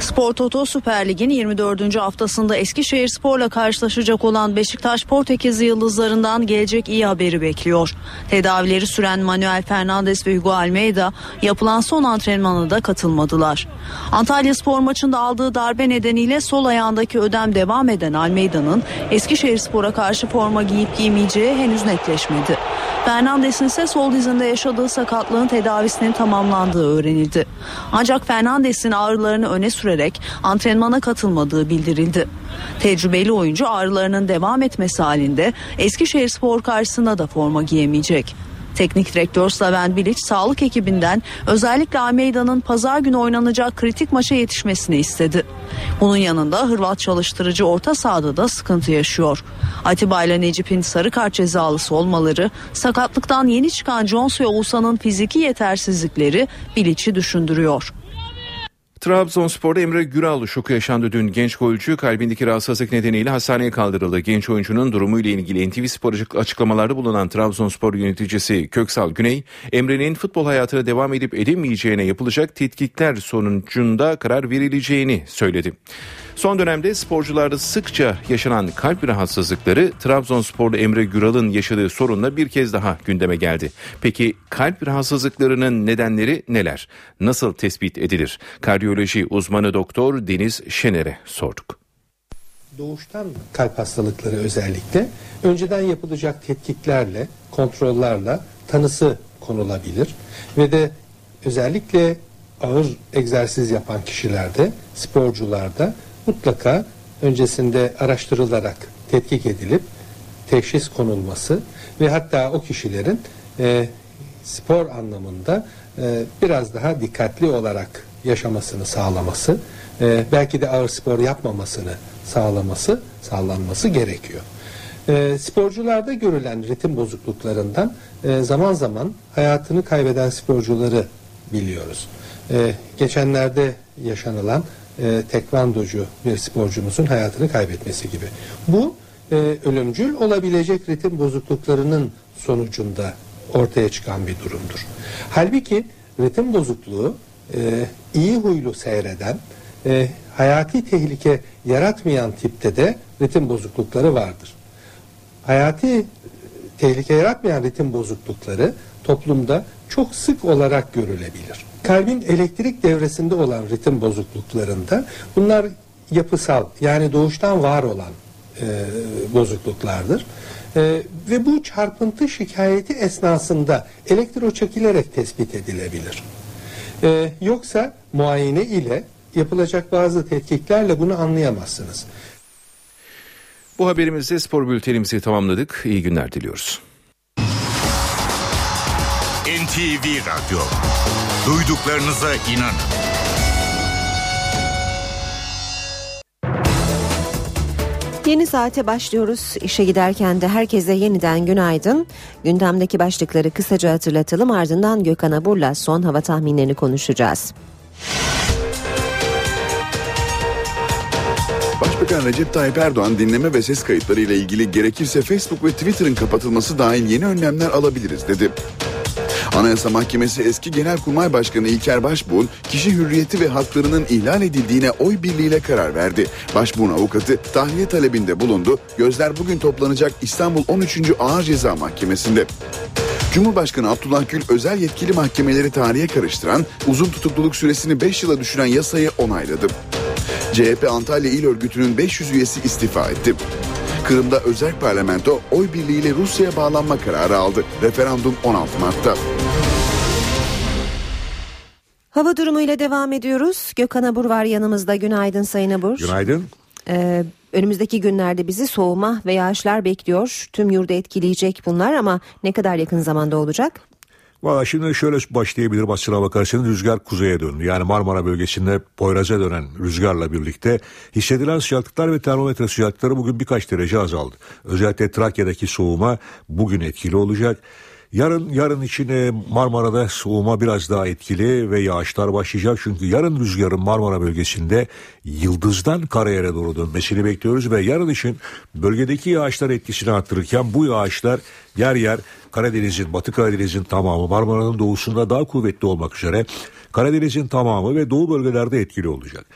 Spor Toto Süper Lig'in 24. haftasında Eskişehir Spor'la karşılaşacak olan Beşiktaş Portekizli yıldızlarından gelecek iyi haberi bekliyor. Tedavileri süren Manuel Fernandes ve Hugo Almeida yapılan son antrenmana da katılmadılar. Antalya Spor maçında aldığı darbe nedeniyle sol ayağındaki ödem devam eden Almeida'nın Eskişehir Spor'a karşı forma giyip giymeyeceği henüz netleşmedi. Fernandes'in ise sol dizinde yaşadığı sakatlığın tedavisinin tamamlandığı öğrenildi. Ancak Fernandes'in ağrılarını öne sürerek antrenmana katılmadığı bildirildi. Tecrübeli oyuncu ağrılarının devam etmesi halinde Eskişehir Spor karşısında da forma giyemeyecek. Teknik direktör Slaven Bilic sağlık ekibinden özellikle Almeida'nın pazar günü oynanacak kritik maça yetişmesini istedi. Bunun yanında Hırvat çalıştırıcı orta sahada da sıkıntı yaşıyor. Atiba ile Necip'in sarı kart cezalısı olmaları, sakatlıktan yeni çıkan Jones ve Oğuzhan'ın fiziki yetersizlikleri Bilic'i düşündürüyor. Trabzonspor'da Emre Güral şoku yaşandı dün. Genç golcü kalbindeki rahatsızlık nedeniyle hastaneye kaldırıldı. Genç oyuncunun durumu ile ilgili NTV Spor açıklamalarda bulunan Trabzonspor yöneticisi Köksal Güney, Emre'nin futbol hayatına devam edip edemeyeceğine yapılacak tetkikler sonucunda karar verileceğini söyledi. Son dönemde sporcularda sıkça yaşanan kalp rahatsızlıkları Trabzonsporlu Emre Güral'ın yaşadığı sorunla bir kez daha gündeme geldi. Peki kalp rahatsızlıklarının nedenleri neler? Nasıl tespit edilir? Kardiyoloji uzmanı doktor Deniz Şener'e sorduk. Doğuştan kalp hastalıkları özellikle önceden yapılacak tetkiklerle, kontrollerle tanısı konulabilir ve de özellikle ağır egzersiz yapan kişilerde, sporcularda mutlaka öncesinde araştırılarak tetkik edilip teşhis konulması ve hatta o kişilerin e, spor anlamında e, biraz daha dikkatli olarak yaşamasını sağlaması, e, belki de ağır spor yapmamasını sağlaması, sağlanması gerekiyor. E, sporcularda görülen ritim bozukluklarından e, zaman zaman hayatını kaybeden sporcuları biliyoruz. E, geçenlerde yaşanılan e, tekvandocu bir sporcumuzun hayatını kaybetmesi gibi. Bu e, ölümcül olabilecek ritim bozukluklarının sonucunda ortaya çıkan bir durumdur. Halbuki ritim bozukluğu e, iyi huylu seyreden, e, hayati tehlike yaratmayan tipte de ritim bozuklukları vardır. Hayati tehlike yaratmayan ritim bozuklukları toplumda çok sık olarak görülebilir kalbin elektrik devresinde olan ritim bozukluklarında bunlar yapısal yani doğuştan var olan e, bozukluklardır. E, ve bu çarpıntı şikayeti esnasında elektro çekilerek tespit edilebilir. E, yoksa muayene ile yapılacak bazı tetkiklerle bunu anlayamazsınız. Bu haberimizde spor bültenimizi tamamladık. İyi günler diliyoruz. NTV Radyo Duyduklarınıza inanın. Yeni saate başlıyoruz. İşe giderken de herkese yeniden günaydın. Gündemdeki başlıkları kısaca hatırlatalım ardından Gökhan Abur'la son hava tahminlerini konuşacağız. Başbakan Recep Tayyip Erdoğan dinleme ve ses kayıtları ile ilgili gerekirse Facebook ve Twitter'ın kapatılması dahil yeni önlemler alabiliriz dedi. Anayasa Mahkemesi eski Genelkurmay Başkanı İlker Başbuğ'un kişi hürriyeti ve haklarının ihlal edildiğine oy birliğiyle karar verdi. Başbuğ'un avukatı tahliye talebinde bulundu. Gözler bugün toplanacak İstanbul 13. Ağır Ceza Mahkemesi'nde. Cumhurbaşkanı Abdullah Gül özel yetkili mahkemeleri tarihe karıştıran uzun tutukluluk süresini 5 yıla düşüren yasayı onayladı. CHP Antalya İl Örgütü'nün 500 üyesi istifa etti. Kırım'da özel parlamento oy birliğiyle Rusya'ya bağlanma kararı aldı. Referandum 16 Mart'ta. Hava durumuyla devam ediyoruz. Gökhan Abur var yanımızda. Günaydın Sayın Abur. Günaydın. Ee, önümüzdeki günlerde bizi soğuma ve yağışlar bekliyor. Tüm yurdu etkileyecek bunlar ama ne kadar yakın zamanda olacak? Valla şimdi şöyle başlayabilirim aslına bakarsanız rüzgar kuzeye döndü. Yani Marmara bölgesinde Poyraz'a dönen rüzgarla birlikte hissedilen sıcaklıklar ve termometre sıcaklıkları bugün birkaç derece azaldı. Özellikle Trakya'daki soğuma bugün etkili olacak. Yarın yarın için Marmara'da soğuma biraz daha etkili ve yağışlar başlayacak. Çünkü yarın rüzgarın Marmara bölgesinde yıldızdan karayere doğru dönmesini bekliyoruz ve yarın için bölgedeki yağışlar etkisini arttırırken bu yağışlar yer yer Karadeniz'in, Batı Karadeniz'in tamamı Marmara'nın doğusunda daha kuvvetli olmak üzere Karadeniz'in tamamı ve doğu bölgelerde etkili olacak.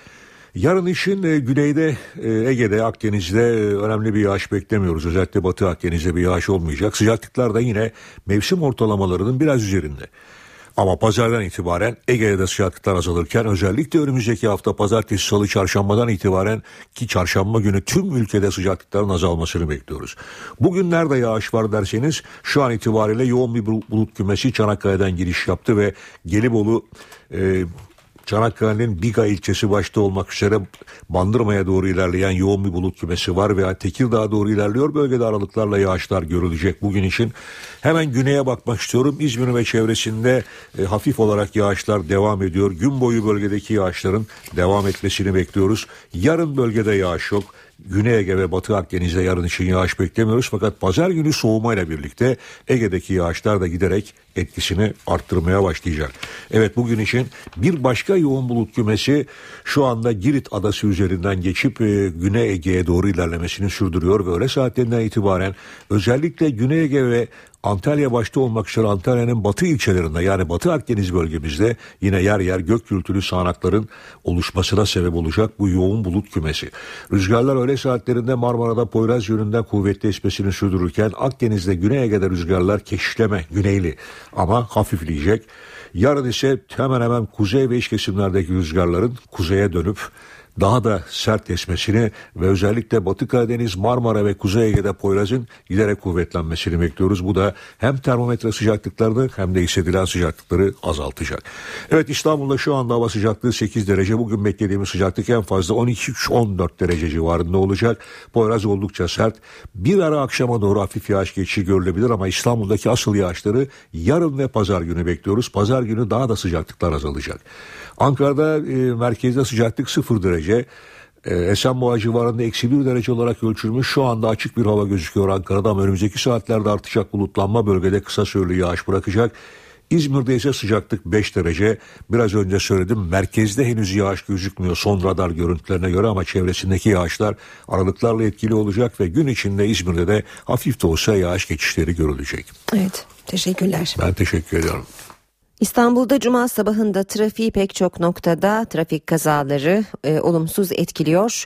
Yarın için e, güneyde, e, Ege'de, Akdeniz'de e, önemli bir yağış beklemiyoruz. Özellikle Batı Akdeniz'de bir yağış olmayacak. Sıcaklıklar da yine mevsim ortalamalarının biraz üzerinde. Ama pazardan itibaren Ege'de de sıcaklıklar azalırken özellikle önümüzdeki hafta pazartesi, salı, çarşambadan itibaren ki çarşamba günü tüm ülkede sıcaklıkların azalmasını bekliyoruz. Bugün nerede yağış var derseniz şu an itibariyle yoğun bir bulut kümesi Çanakkale'den giriş yaptı ve Gelibolu e, Çanakkale'nin Biga ilçesi başta olmak üzere Bandırma'ya doğru ilerleyen yoğun bir bulut kümesi var veya Tekirdağ'a doğru ilerliyor. Bölgede aralıklarla yağışlar görülecek bugün için. Hemen güneye bakmak istiyorum. İzmir ve çevresinde e, hafif olarak yağışlar devam ediyor. Gün boyu bölgedeki yağışların devam etmesini bekliyoruz. Yarın bölgede yağış yok. Güney Ege ve Batı Akdeniz'de yarın için yağış beklemiyoruz. Fakat pazar günü soğumayla birlikte Ege'deki yağışlar da giderek etkisini arttırmaya başlayacak. Evet bugün için bir başka yoğun bulut kümesi şu anda Girit adası üzerinden geçip e, Güney Ege'ye doğru ilerlemesini sürdürüyor ve öğle saatlerinden itibaren özellikle Güney Ege ve Antalya başta olmak üzere Antalya'nın batı ilçelerinde yani Batı Akdeniz bölgemizde yine yer yer gök gürültülü sağanakların oluşmasına sebep olacak bu yoğun bulut kümesi. Rüzgarlar öğle saatlerinde Marmara'da Poyraz yönünden kuvvetli esmesini sürdürürken Akdeniz'de Güney Ege'de rüzgarlar keşişleme güneyli ama hafifleyecek. Yarın ise hemen hemen kuzey ve iç kesimlerdeki rüzgarların kuzeye dönüp daha da sert esmesini ve özellikle Batı Karadeniz, Marmara ve Kuzey Ege'de Poyraz'ın giderek kuvvetlenmesini bekliyoruz. Bu da hem termometre sıcaklıklarını hem de hissedilen sıcaklıkları azaltacak. Evet İstanbul'da şu anda hava sıcaklığı 8 derece. Bugün beklediğimiz sıcaklık en fazla 12-14 derece civarında olacak. Poyraz oldukça sert. Bir ara akşama doğru hafif yağış geçişi görülebilir ama İstanbul'daki asıl yağışları yarın ve pazar günü bekliyoruz. Pazar günü daha da sıcaklıklar azalacak. Ankara'da e, merkezde sıcaklık 0 derece. E, Esenboğa civarında eksi 1 derece olarak ölçülmüş. Şu anda açık bir hava gözüküyor Ankara'da ama önümüzdeki saatlerde artacak bulutlanma bölgede kısa süreli yağış bırakacak. İzmir'de ise sıcaklık 5 derece. Biraz önce söyledim merkezde henüz yağış gözükmüyor son radar görüntülerine göre ama çevresindeki yağışlar aralıklarla etkili olacak ve gün içinde İzmir'de de hafif de olsa yağış geçişleri görülecek. Evet teşekkürler. Ben teşekkür ediyorum. İstanbul'da cuma sabahında trafiği pek çok noktada trafik kazaları e, olumsuz etkiliyor.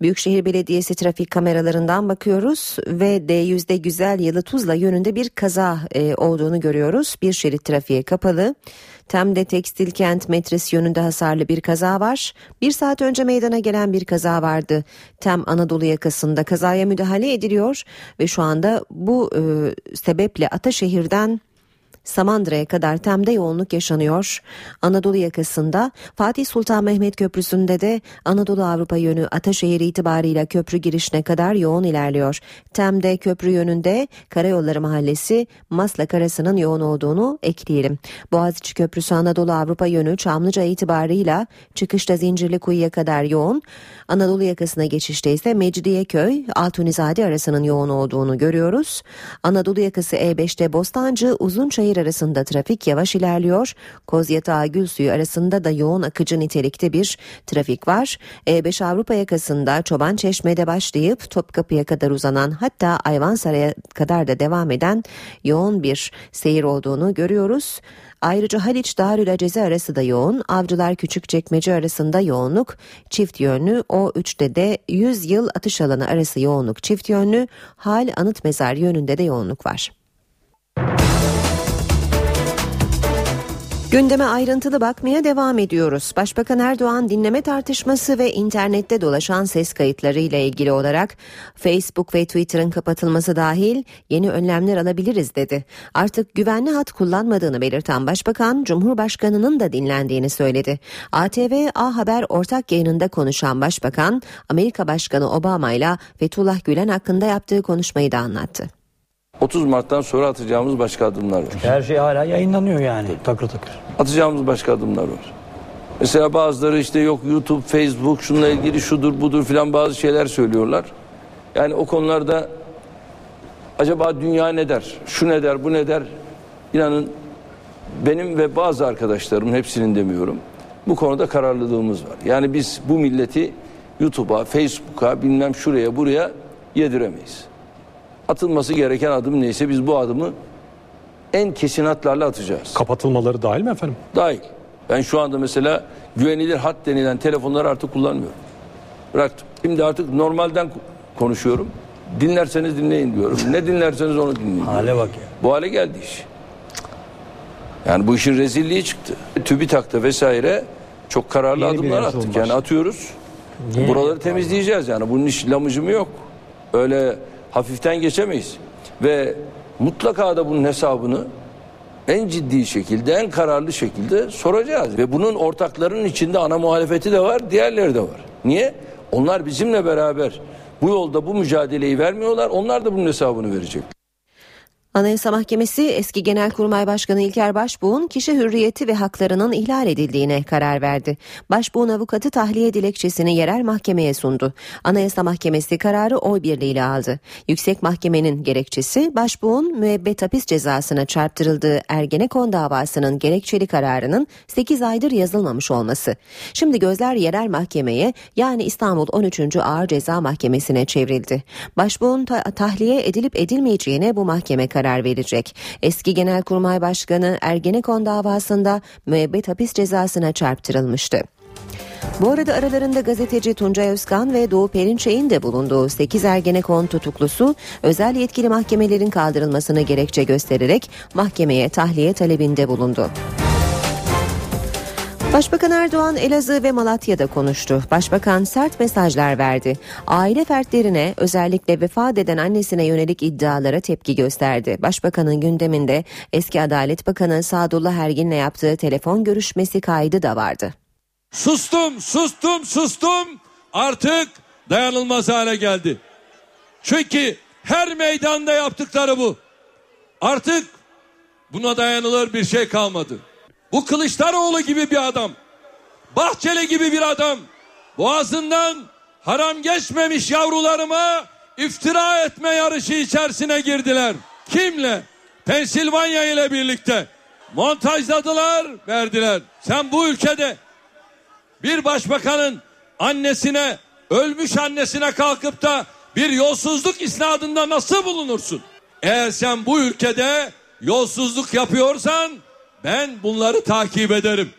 Büyükşehir Belediyesi trafik kameralarından bakıyoruz ve D100'de Güzel Yalı Tuzla yönünde bir kaza e, olduğunu görüyoruz. Bir şerit trafiğe kapalı. Tem'de Tekstil Kent metres yönünde hasarlı bir kaza var. Bir saat önce meydana gelen bir kaza vardı. Tem Anadolu yakasında kazaya müdahale ediliyor ve şu anda bu e, sebeple Ataşehir'den Samandıra'ya kadar Tem'de yoğunluk yaşanıyor. Anadolu yakasında Fatih Sultan Mehmet Köprüsü'nde de Anadolu Avrupa yönü Ataşehir itibarıyla köprü girişine kadar yoğun ilerliyor. Tem'de köprü yönünde Karayolları Mahallesi Maslak arasının yoğun olduğunu ekleyelim. Boğaziçi Köprüsü Anadolu Avrupa yönü Çamlıca itibarıyla çıkışta Zincirli Kuyu'ya kadar yoğun. Anadolu yakasına geçişte ise Mecidiyeköy Altunizade arasının yoğun olduğunu görüyoruz. Anadolu yakası E5'te Bostancı Uzunçayır arasında trafik yavaş ilerliyor. Kozyatağı Gülsuyu arasında da yoğun akıcı nitelikte bir trafik var. E5 Avrupa yakasında Çoban Çeşme'de başlayıp Topkapı'ya kadar uzanan hatta Ayvansaray'a kadar da devam eden yoğun bir seyir olduğunu görüyoruz. Ayrıca Haliç Darül Aceze arası da yoğun. Avcılar Küçükçekmece arasında yoğunluk çift yönlü. O3'te de 100 yıl atış alanı arası yoğunluk çift yönlü. Hal Anıt Mezar yönünde de yoğunluk var. Gündeme ayrıntılı bakmaya devam ediyoruz. Başbakan Erdoğan dinleme tartışması ve internette dolaşan ses kayıtları ile ilgili olarak Facebook ve Twitter'ın kapatılması dahil yeni önlemler alabiliriz dedi. Artık güvenli hat kullanmadığını belirten Başbakan, Cumhurbaşkanı'nın da dinlendiğini söyledi. ATV A Haber ortak yayınında konuşan Başbakan, Amerika Başkanı Obama ile Fethullah Gülen hakkında yaptığı konuşmayı da anlattı. 30 Mart'tan sonra atacağımız başka adımlar var. Her şey hala yayınlanıyor yani takır takır. Atacağımız başka adımlar var. Mesela bazıları işte yok YouTube, Facebook şununla ilgili şudur budur filan bazı şeyler söylüyorlar. Yani o konularda acaba dünya ne der, şu ne der, bu ne der? İnanın benim ve bazı arkadaşlarımın hepsinin demiyorum. Bu konuda kararlılığımız var. Yani biz bu milleti YouTube'a, Facebook'a bilmem şuraya buraya yediremeyiz. Atılması gereken adım neyse biz bu adımı en kesin hatlarla atacağız. Kapatılmaları dahil mi efendim? Dahil. Ben şu anda mesela güvenilir hat denilen telefonları artık kullanmıyorum. Bıraktım. Şimdi artık normalden konuşuyorum. Dinlerseniz dinleyin diyorum. Ne dinlerseniz onu dinleyin. Hale bak ya. Bu hale geldi iş. Yani bu işin rezilliği çıktı. TÜBİTAK'ta vesaire çok kararlı Yeni adımlar attık. Yani atıyoruz. Yeni Buraları temizleyeceğiz yani. Bunun iş lamıcımı yok. Öyle hafiften geçemeyiz. Ve mutlaka da bunun hesabını en ciddi şekilde, en kararlı şekilde soracağız. Ve bunun ortaklarının içinde ana muhalefeti de var, diğerleri de var. Niye? Onlar bizimle beraber bu yolda bu mücadeleyi vermiyorlar. Onlar da bunun hesabını verecek. Anayasa Mahkemesi eski Genelkurmay Başkanı İlker Başbuğ'un kişi hürriyeti ve haklarının ihlal edildiğine karar verdi. Başbuğ'un avukatı tahliye dilekçesini yerel mahkemeye sundu. Anayasa Mahkemesi kararı oy birliğiyle aldı. Yüksek Mahkemenin gerekçesi Başbuğ'un müebbet hapis cezasına çarptırıldığı Ergenekon davasının gerekçeli kararının 8 aydır yazılmamış olması. Şimdi gözler yerel mahkemeye yani İstanbul 13. Ağır Ceza Mahkemesi'ne çevrildi. Başbuğ'un ta- tahliye edilip edilmeyeceğine bu mahkeme karar verecek. Eski Genelkurmay Başkanı Ergenekon davasında müebbet hapis cezasına çarptırılmıştı. Bu arada aralarında gazeteci Tuncay Özkan ve Doğu Perinçek'in de bulunduğu 8 Ergenekon tutuklusu özel yetkili mahkemelerin kaldırılmasını gerekçe göstererek mahkemeye tahliye talebinde bulundu. Başbakan Erdoğan Elazığ ve Malatya'da konuştu. Başbakan sert mesajlar verdi. Aile fertlerine özellikle vefat eden annesine yönelik iddialara tepki gösterdi. Başbakanın gündeminde eski Adalet Bakanı Sadullah Ergin'le yaptığı telefon görüşmesi kaydı da vardı. Sustum, sustum, sustum. Artık dayanılmaz hale geldi. Çünkü her meydanda yaptıkları bu. Artık buna dayanılır bir şey kalmadı. Bu Kılıçdaroğlu gibi bir adam, Bahçeli gibi bir adam, boğazından haram geçmemiş yavrularıma iftira etme yarışı içerisine girdiler. Kimle? Pensilvanya ile birlikte. Montajladılar, verdiler. Sen bu ülkede bir başbakanın annesine, ölmüş annesine kalkıp da bir yolsuzluk isnadında nasıl bulunursun? Eğer sen bu ülkede yolsuzluk yapıyorsan ben bunları takip ederim.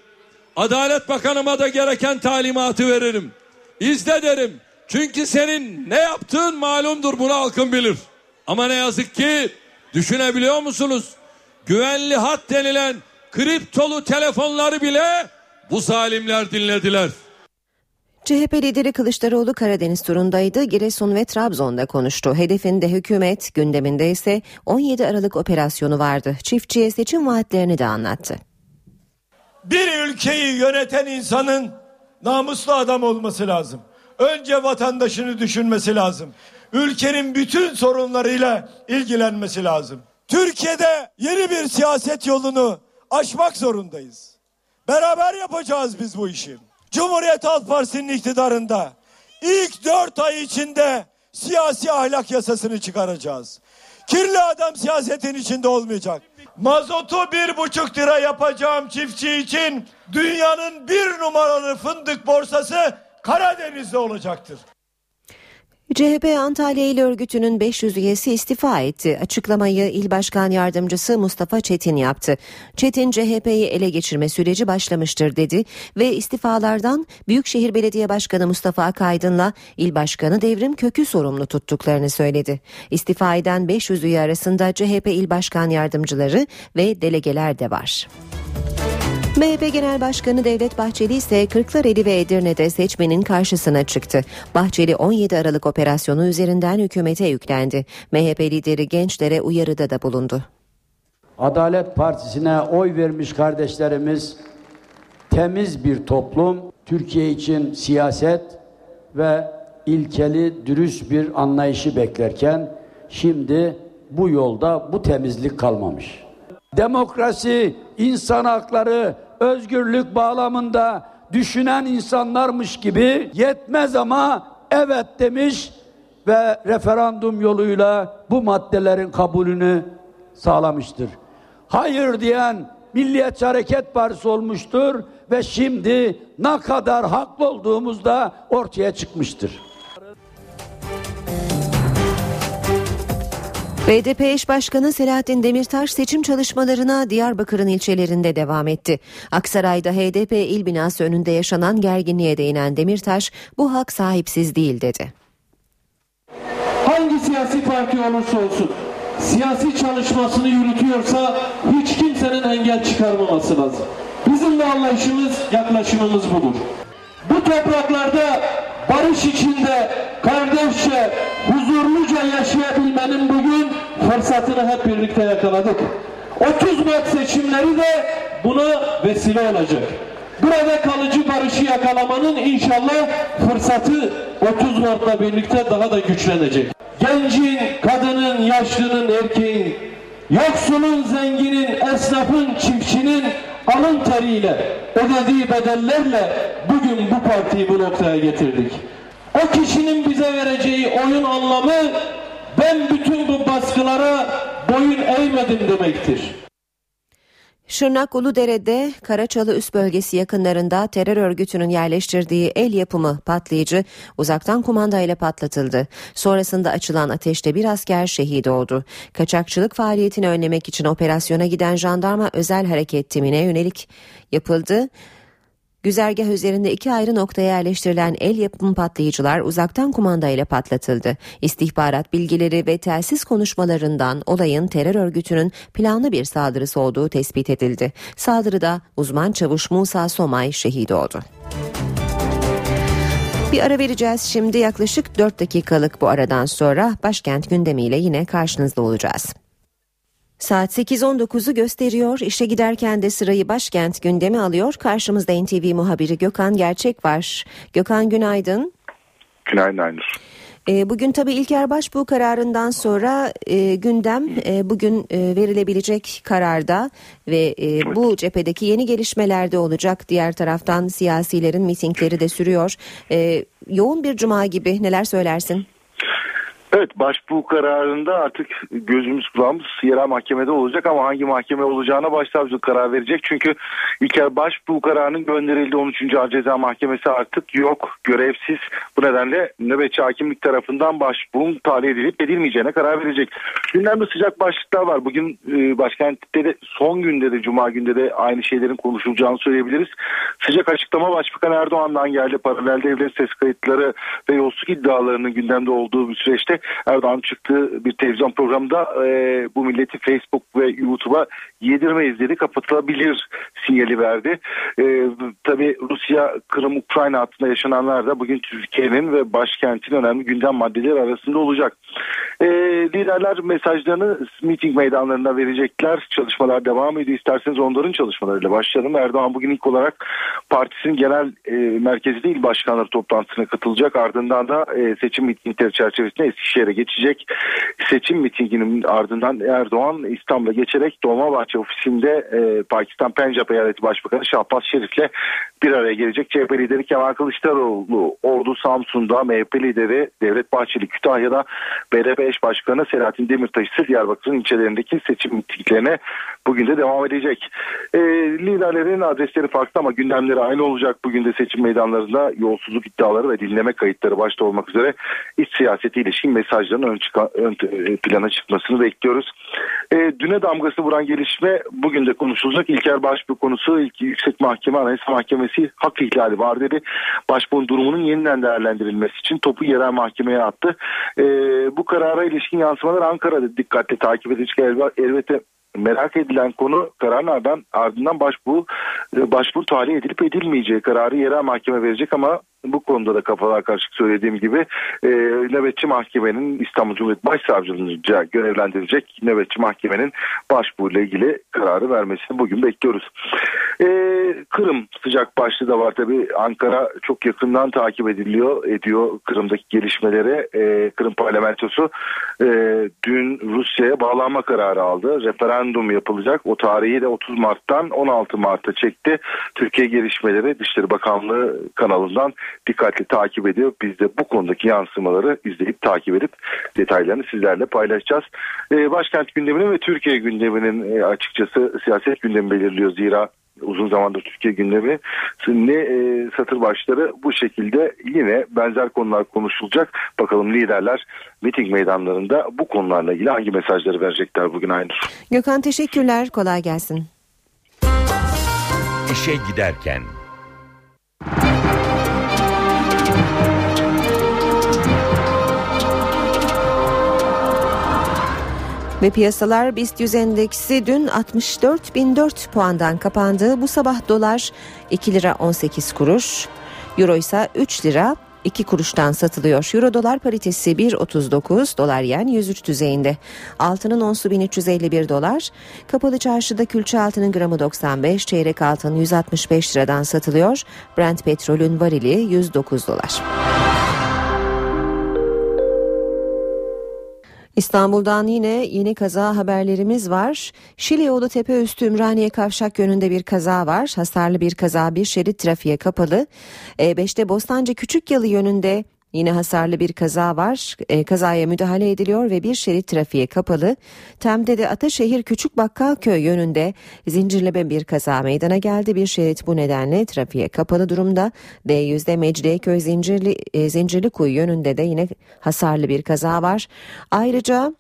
Adalet Bakanıma da gereken talimatı veririm. İzle derim. Çünkü senin ne yaptığın malumdur bunu halkın bilir. Ama ne yazık ki düşünebiliyor musunuz? Güvenli hat denilen kriptolu telefonları bile bu zalimler dinlediler. CHP lideri Kılıçdaroğlu Karadeniz turundaydı. Giresun ve Trabzon'da konuştu. Hedefinde hükümet, gündeminde ise 17 Aralık operasyonu vardı. Çiftçiye seçim vaatlerini de anlattı. Bir ülkeyi yöneten insanın namuslu adam olması lazım. Önce vatandaşını düşünmesi lazım. Ülkenin bütün sorunlarıyla ilgilenmesi lazım. Türkiye'de yeni bir siyaset yolunu aşmak zorundayız. Beraber yapacağız biz bu işi. Cumhuriyet Halk Partisi'nin iktidarında ilk dört ay içinde siyasi ahlak yasasını çıkaracağız. Kirli adam siyasetin içinde olmayacak. Mazotu bir buçuk lira yapacağım çiftçi için dünyanın bir numaralı fındık borsası Karadeniz'de olacaktır. CHP Antalya İl Örgütü'nün 500 üyesi istifa etti. Açıklamayı İl Başkan Yardımcısı Mustafa Çetin yaptı. Çetin CHP'yi ele geçirme süreci başlamıştır dedi ve istifalardan Büyükşehir Belediye Başkanı Mustafa Akaydın'la İl Başkanı Devrim Kök'ü sorumlu tuttuklarını söyledi. İstifa eden 500 üye arasında CHP İl Başkan Yardımcıları ve delegeler de var. MHP Genel Başkanı Devlet Bahçeli ise Kırklareli ve Edirne'de seçmenin karşısına çıktı. Bahçeli 17 Aralık operasyonu üzerinden hükümete yüklendi. MHP lideri gençlere uyarıda da bulundu. Adalet Partisi'ne oy vermiş kardeşlerimiz temiz bir toplum, Türkiye için siyaset ve ilkeli, dürüst bir anlayışı beklerken şimdi bu yolda bu temizlik kalmamış. Demokrasi, insan hakları, özgürlük bağlamında düşünen insanlarmış gibi yetmez ama evet demiş ve referandum yoluyla bu maddelerin kabulünü sağlamıştır. Hayır diyen Milliyetçi Hareket Partisi olmuştur ve şimdi ne kadar haklı olduğumuz da ortaya çıkmıştır. BDP eş başkanı Selahattin Demirtaş seçim çalışmalarına Diyarbakır'ın ilçelerinde devam etti. Aksaray'da HDP il binası önünde yaşanan gerginliğe değinen Demirtaş bu hak sahipsiz değil dedi. Hangi siyasi parti olursa olsun siyasi çalışmasını yürütüyorsa hiç kimsenin engel çıkarmaması lazım. Bizim de anlayışımız, yaklaşımımız budur. Bu topraklarda barış içinde kardeşçe, huzurluca yaşayabilmenin bugün fırsatını hep birlikte yakaladık. 30 Mart seçimleri de buna vesile olacak. Burada kalıcı barışı yakalamanın inşallah fırsatı 30 Mart'la birlikte daha da güçlenecek. Gencin, kadının, yaşlının, erkeğin, yoksulun, zenginin, esnafın, çiftçinin alın teriyle ödediği bedellerle bugün bu partiyi bu noktaya getirdik. O kişinin bize vereceği oyun anlamı ben bütün bu baskılara boyun eğmedim demektir. Şırnak Uludere'de Karaçalı üst bölgesi yakınlarında terör örgütünün yerleştirdiği el yapımı patlayıcı uzaktan kumanda ile patlatıldı. Sonrasında açılan ateşte bir asker şehit oldu. Kaçakçılık faaliyetini önlemek için operasyona giden jandarma özel hareket timine yönelik yapıldı. Güzergah üzerinde iki ayrı noktaya yerleştirilen el yapımı patlayıcılar uzaktan kumanda ile patlatıldı. İstihbarat bilgileri ve telsiz konuşmalarından olayın terör örgütünün planlı bir saldırısı olduğu tespit edildi. Saldırıda uzman çavuş Musa Somay şehit oldu. Bir ara vereceğiz şimdi yaklaşık 4 dakikalık bu aradan sonra başkent gündemiyle yine karşınızda olacağız. Saat 8.19'u gösteriyor. İşe giderken de sırayı başkent gündemi alıyor. Karşımızda NTV muhabiri Gökhan Gerçek var. Gökhan günaydın. Günaydın Aynur. E, bugün tabii İlker Başbuğ kararından sonra e, gündem e, bugün e, verilebilecek kararda ve e, bu cephedeki yeni gelişmelerde olacak. Diğer taraftan siyasilerin mitingleri de sürüyor. E, yoğun bir cuma gibi neler söylersin? Evet başbuğ kararında artık gözümüz kulağımız yerel mahkemede olacak ama hangi mahkeme olacağına başsavcılık karar verecek. Çünkü İlker başbuğ kararının gönderildiği 13. Ağır Ceza Mahkemesi artık yok, görevsiz. Bu nedenle nöbetçi hakimlik tarafından başbuğun tahliye edilip edilmeyeceğine karar verecek. Gündemde sıcak başlıklar var. Bugün e, başkentte de son günde de Cuma günde de aynı şeylerin konuşulacağını söyleyebiliriz. Sıcak açıklama Başbakan Erdoğan'dan geldi. Paralel devlet ses kayıtları ve yolsuzluk iddialarının gündemde olduğu bir süreçte Erdoğan çıktığı bir televizyon programında e, bu milleti Facebook ve YouTube'a yedirmeyiz dedi kapatılabilir sinyali verdi. E, tabii Rusya, Kırım, Ukrayna hattında yaşananlar da bugün Türkiye'nin ve başkentin önemli gündem maddeleri arasında olacak. E, liderler mesajlarını miting meydanlarında verecekler. Çalışmalar devam ediyor. İsterseniz onların çalışmalarıyla başlayalım. Erdoğan bugün ilk olarak partisinin genel e, merkezi değil başkanları toplantısına katılacak. Ardından da e, seçim mitingleri çerçevesinde Eskişehir'e geçecek. Seçim mitinginin ardından Erdoğan İstanbul'a geçerek Dolmabahçe ofisinde e, Pakistan Pencap Eyaleti Başbakanı Şahbaz Şerif'le bir araya gelecek. CHP lideri Kemal Kılıçdaroğlu, Ordu Samsun'da, MHP lideri Devlet Bahçeli Kütahya'da, BDP eş başkanı Selahattin Demirtaş ise Diyarbakır'ın ilçelerindeki seçim mitinglerine bugün de devam edecek. E, liderlerin adresleri farklı ama gündemleri aynı olacak. Bugün de seçim meydanlarında yolsuzluk iddiaları ve dinleme kayıtları başta olmak üzere iç siyaseti ilişkin mesajların ön, çıka, ön plana çıkmasını bekliyoruz. E, düne damgası vuran gelişme bugün de konuşulacak. İlker Başbuğ konusu ilk Yüksek Mahkeme Anayasa Mahkemesi hak ihlali var dedi. Başbuğ'un durumunun yeniden değerlendirilmesi için topu yerel mahkemeye attı. E, bu karara ilişkin yansımalar Ankara'da dikkatli takip edilecek elbette merak edilen konu kararın ardından başvuru başvuru tahliye edilip edilmeyeceği kararı yerel mahkeme verecek ama bu konuda da kafalar karışık söylediğim gibi e, nöbetçi mahkemenin İstanbul Cumhuriyet Başsavcılığı'nca görevlendirecek nöbetçi mahkemenin başvuruyla ilgili kararı vermesini bugün bekliyoruz. E, Kırım sıcak başlığı da var tabi Ankara çok yakından takip ediliyor ediyor Kırım'daki gelişmeleri. E, Kırım parlamentosu e, dün Rusya'ya bağlanma kararı aldı. Referandum yapılacak. O tarihi de 30 Mart'tan 16 Mart'a çekti. Türkiye gelişmeleri Dışişleri Bakanlığı kanalından dikkatli takip ediyor biz de bu konudaki yansımaları izleyip takip edip detaylarını sizlerle paylaşacağız e, başkent gündeminin ve Türkiye gündeminin e, açıkçası siyaset gündemi belirliyor zira uzun zamandır Türkiye gündemi ne e, satır başları bu şekilde yine benzer konular konuşulacak. Bakalım liderler miting meydanlarında bu konularla ilgili hangi mesajları verecekler bugün Aynur. Gökhan teşekkürler kolay gelsin. İşe giderken Ve piyasalar BIST 100 endeksi dün 64.004 puandan kapandı. Bu sabah dolar 2 lira 18 kuruş, euro ise 3 lira 2 kuruştan satılıyor. Euro dolar paritesi 1.39, dolar yen 103 düzeyinde. Altının onsu 1351 dolar. Kapalı çarşıda külçe altının gramı 95, çeyrek altın 165 liradan satılıyor. Brent petrolün varili 109 dolar. İstanbul'dan yine yeni kaza haberlerimiz var. Şili yolu tepe üstü Ümraniye Kavşak yönünde bir kaza var. Hasarlı bir kaza bir şerit trafiğe kapalı. E5'te Bostancı Küçük Yalı yönünde Yine hasarlı bir kaza var. E, kazaya müdahale ediliyor ve bir şerit trafiğe kapalı. Tem'de de Ataşehir Küçük Bakkalköy yönünde zincirleme bir kaza meydana geldi. Bir şerit bu nedenle trafiğe kapalı durumda. D100'de Mecidiyeköy Zincirli, e, Zincirlikuyu yönünde de yine hasarlı bir kaza var. Ayrıca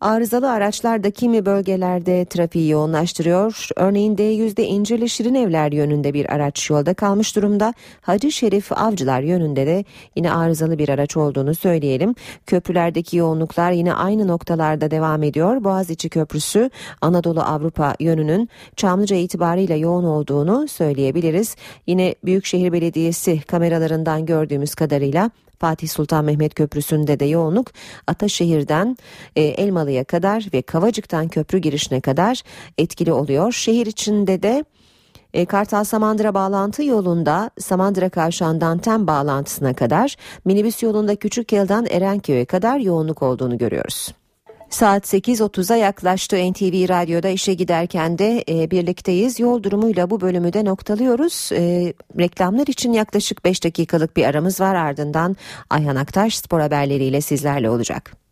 Arızalı araçlar da kimi bölgelerde trafiği yoğunlaştırıyor. Örneğin D100'de İncirli Şirinevler yönünde bir araç yolda kalmış durumda. Hacı Şerif Avcılar yönünde de yine arızalı bir araç olduğunu söyleyelim. Köprülerdeki yoğunluklar yine aynı noktalarda devam ediyor. Boğaziçi Köprüsü Anadolu Avrupa yönünün Çamlıca itibariyle yoğun olduğunu söyleyebiliriz. Yine Büyükşehir Belediyesi kameralarından gördüğümüz kadarıyla Fatih Sultan Mehmet Köprüsü'nde de yoğunluk Ataşehir'den e, Elmalı'ya kadar ve Kavacık'tan köprü girişine kadar etkili oluyor. Şehir içinde de e, Kartal Samandıra bağlantı yolunda Samandıra Kavşağı'ndan Tem bağlantısına kadar minibüs yolunda Küçükyıl'dan Erenköy'e kadar yoğunluk olduğunu görüyoruz. Saat 8.30'a yaklaştı NTV Radyo'da işe giderken de e, birlikteyiz. Yol durumuyla bu bölümü de noktalıyoruz. E, reklamlar için yaklaşık 5 dakikalık bir aramız var ardından Ayhan Aktaş spor haberleriyle sizlerle olacak.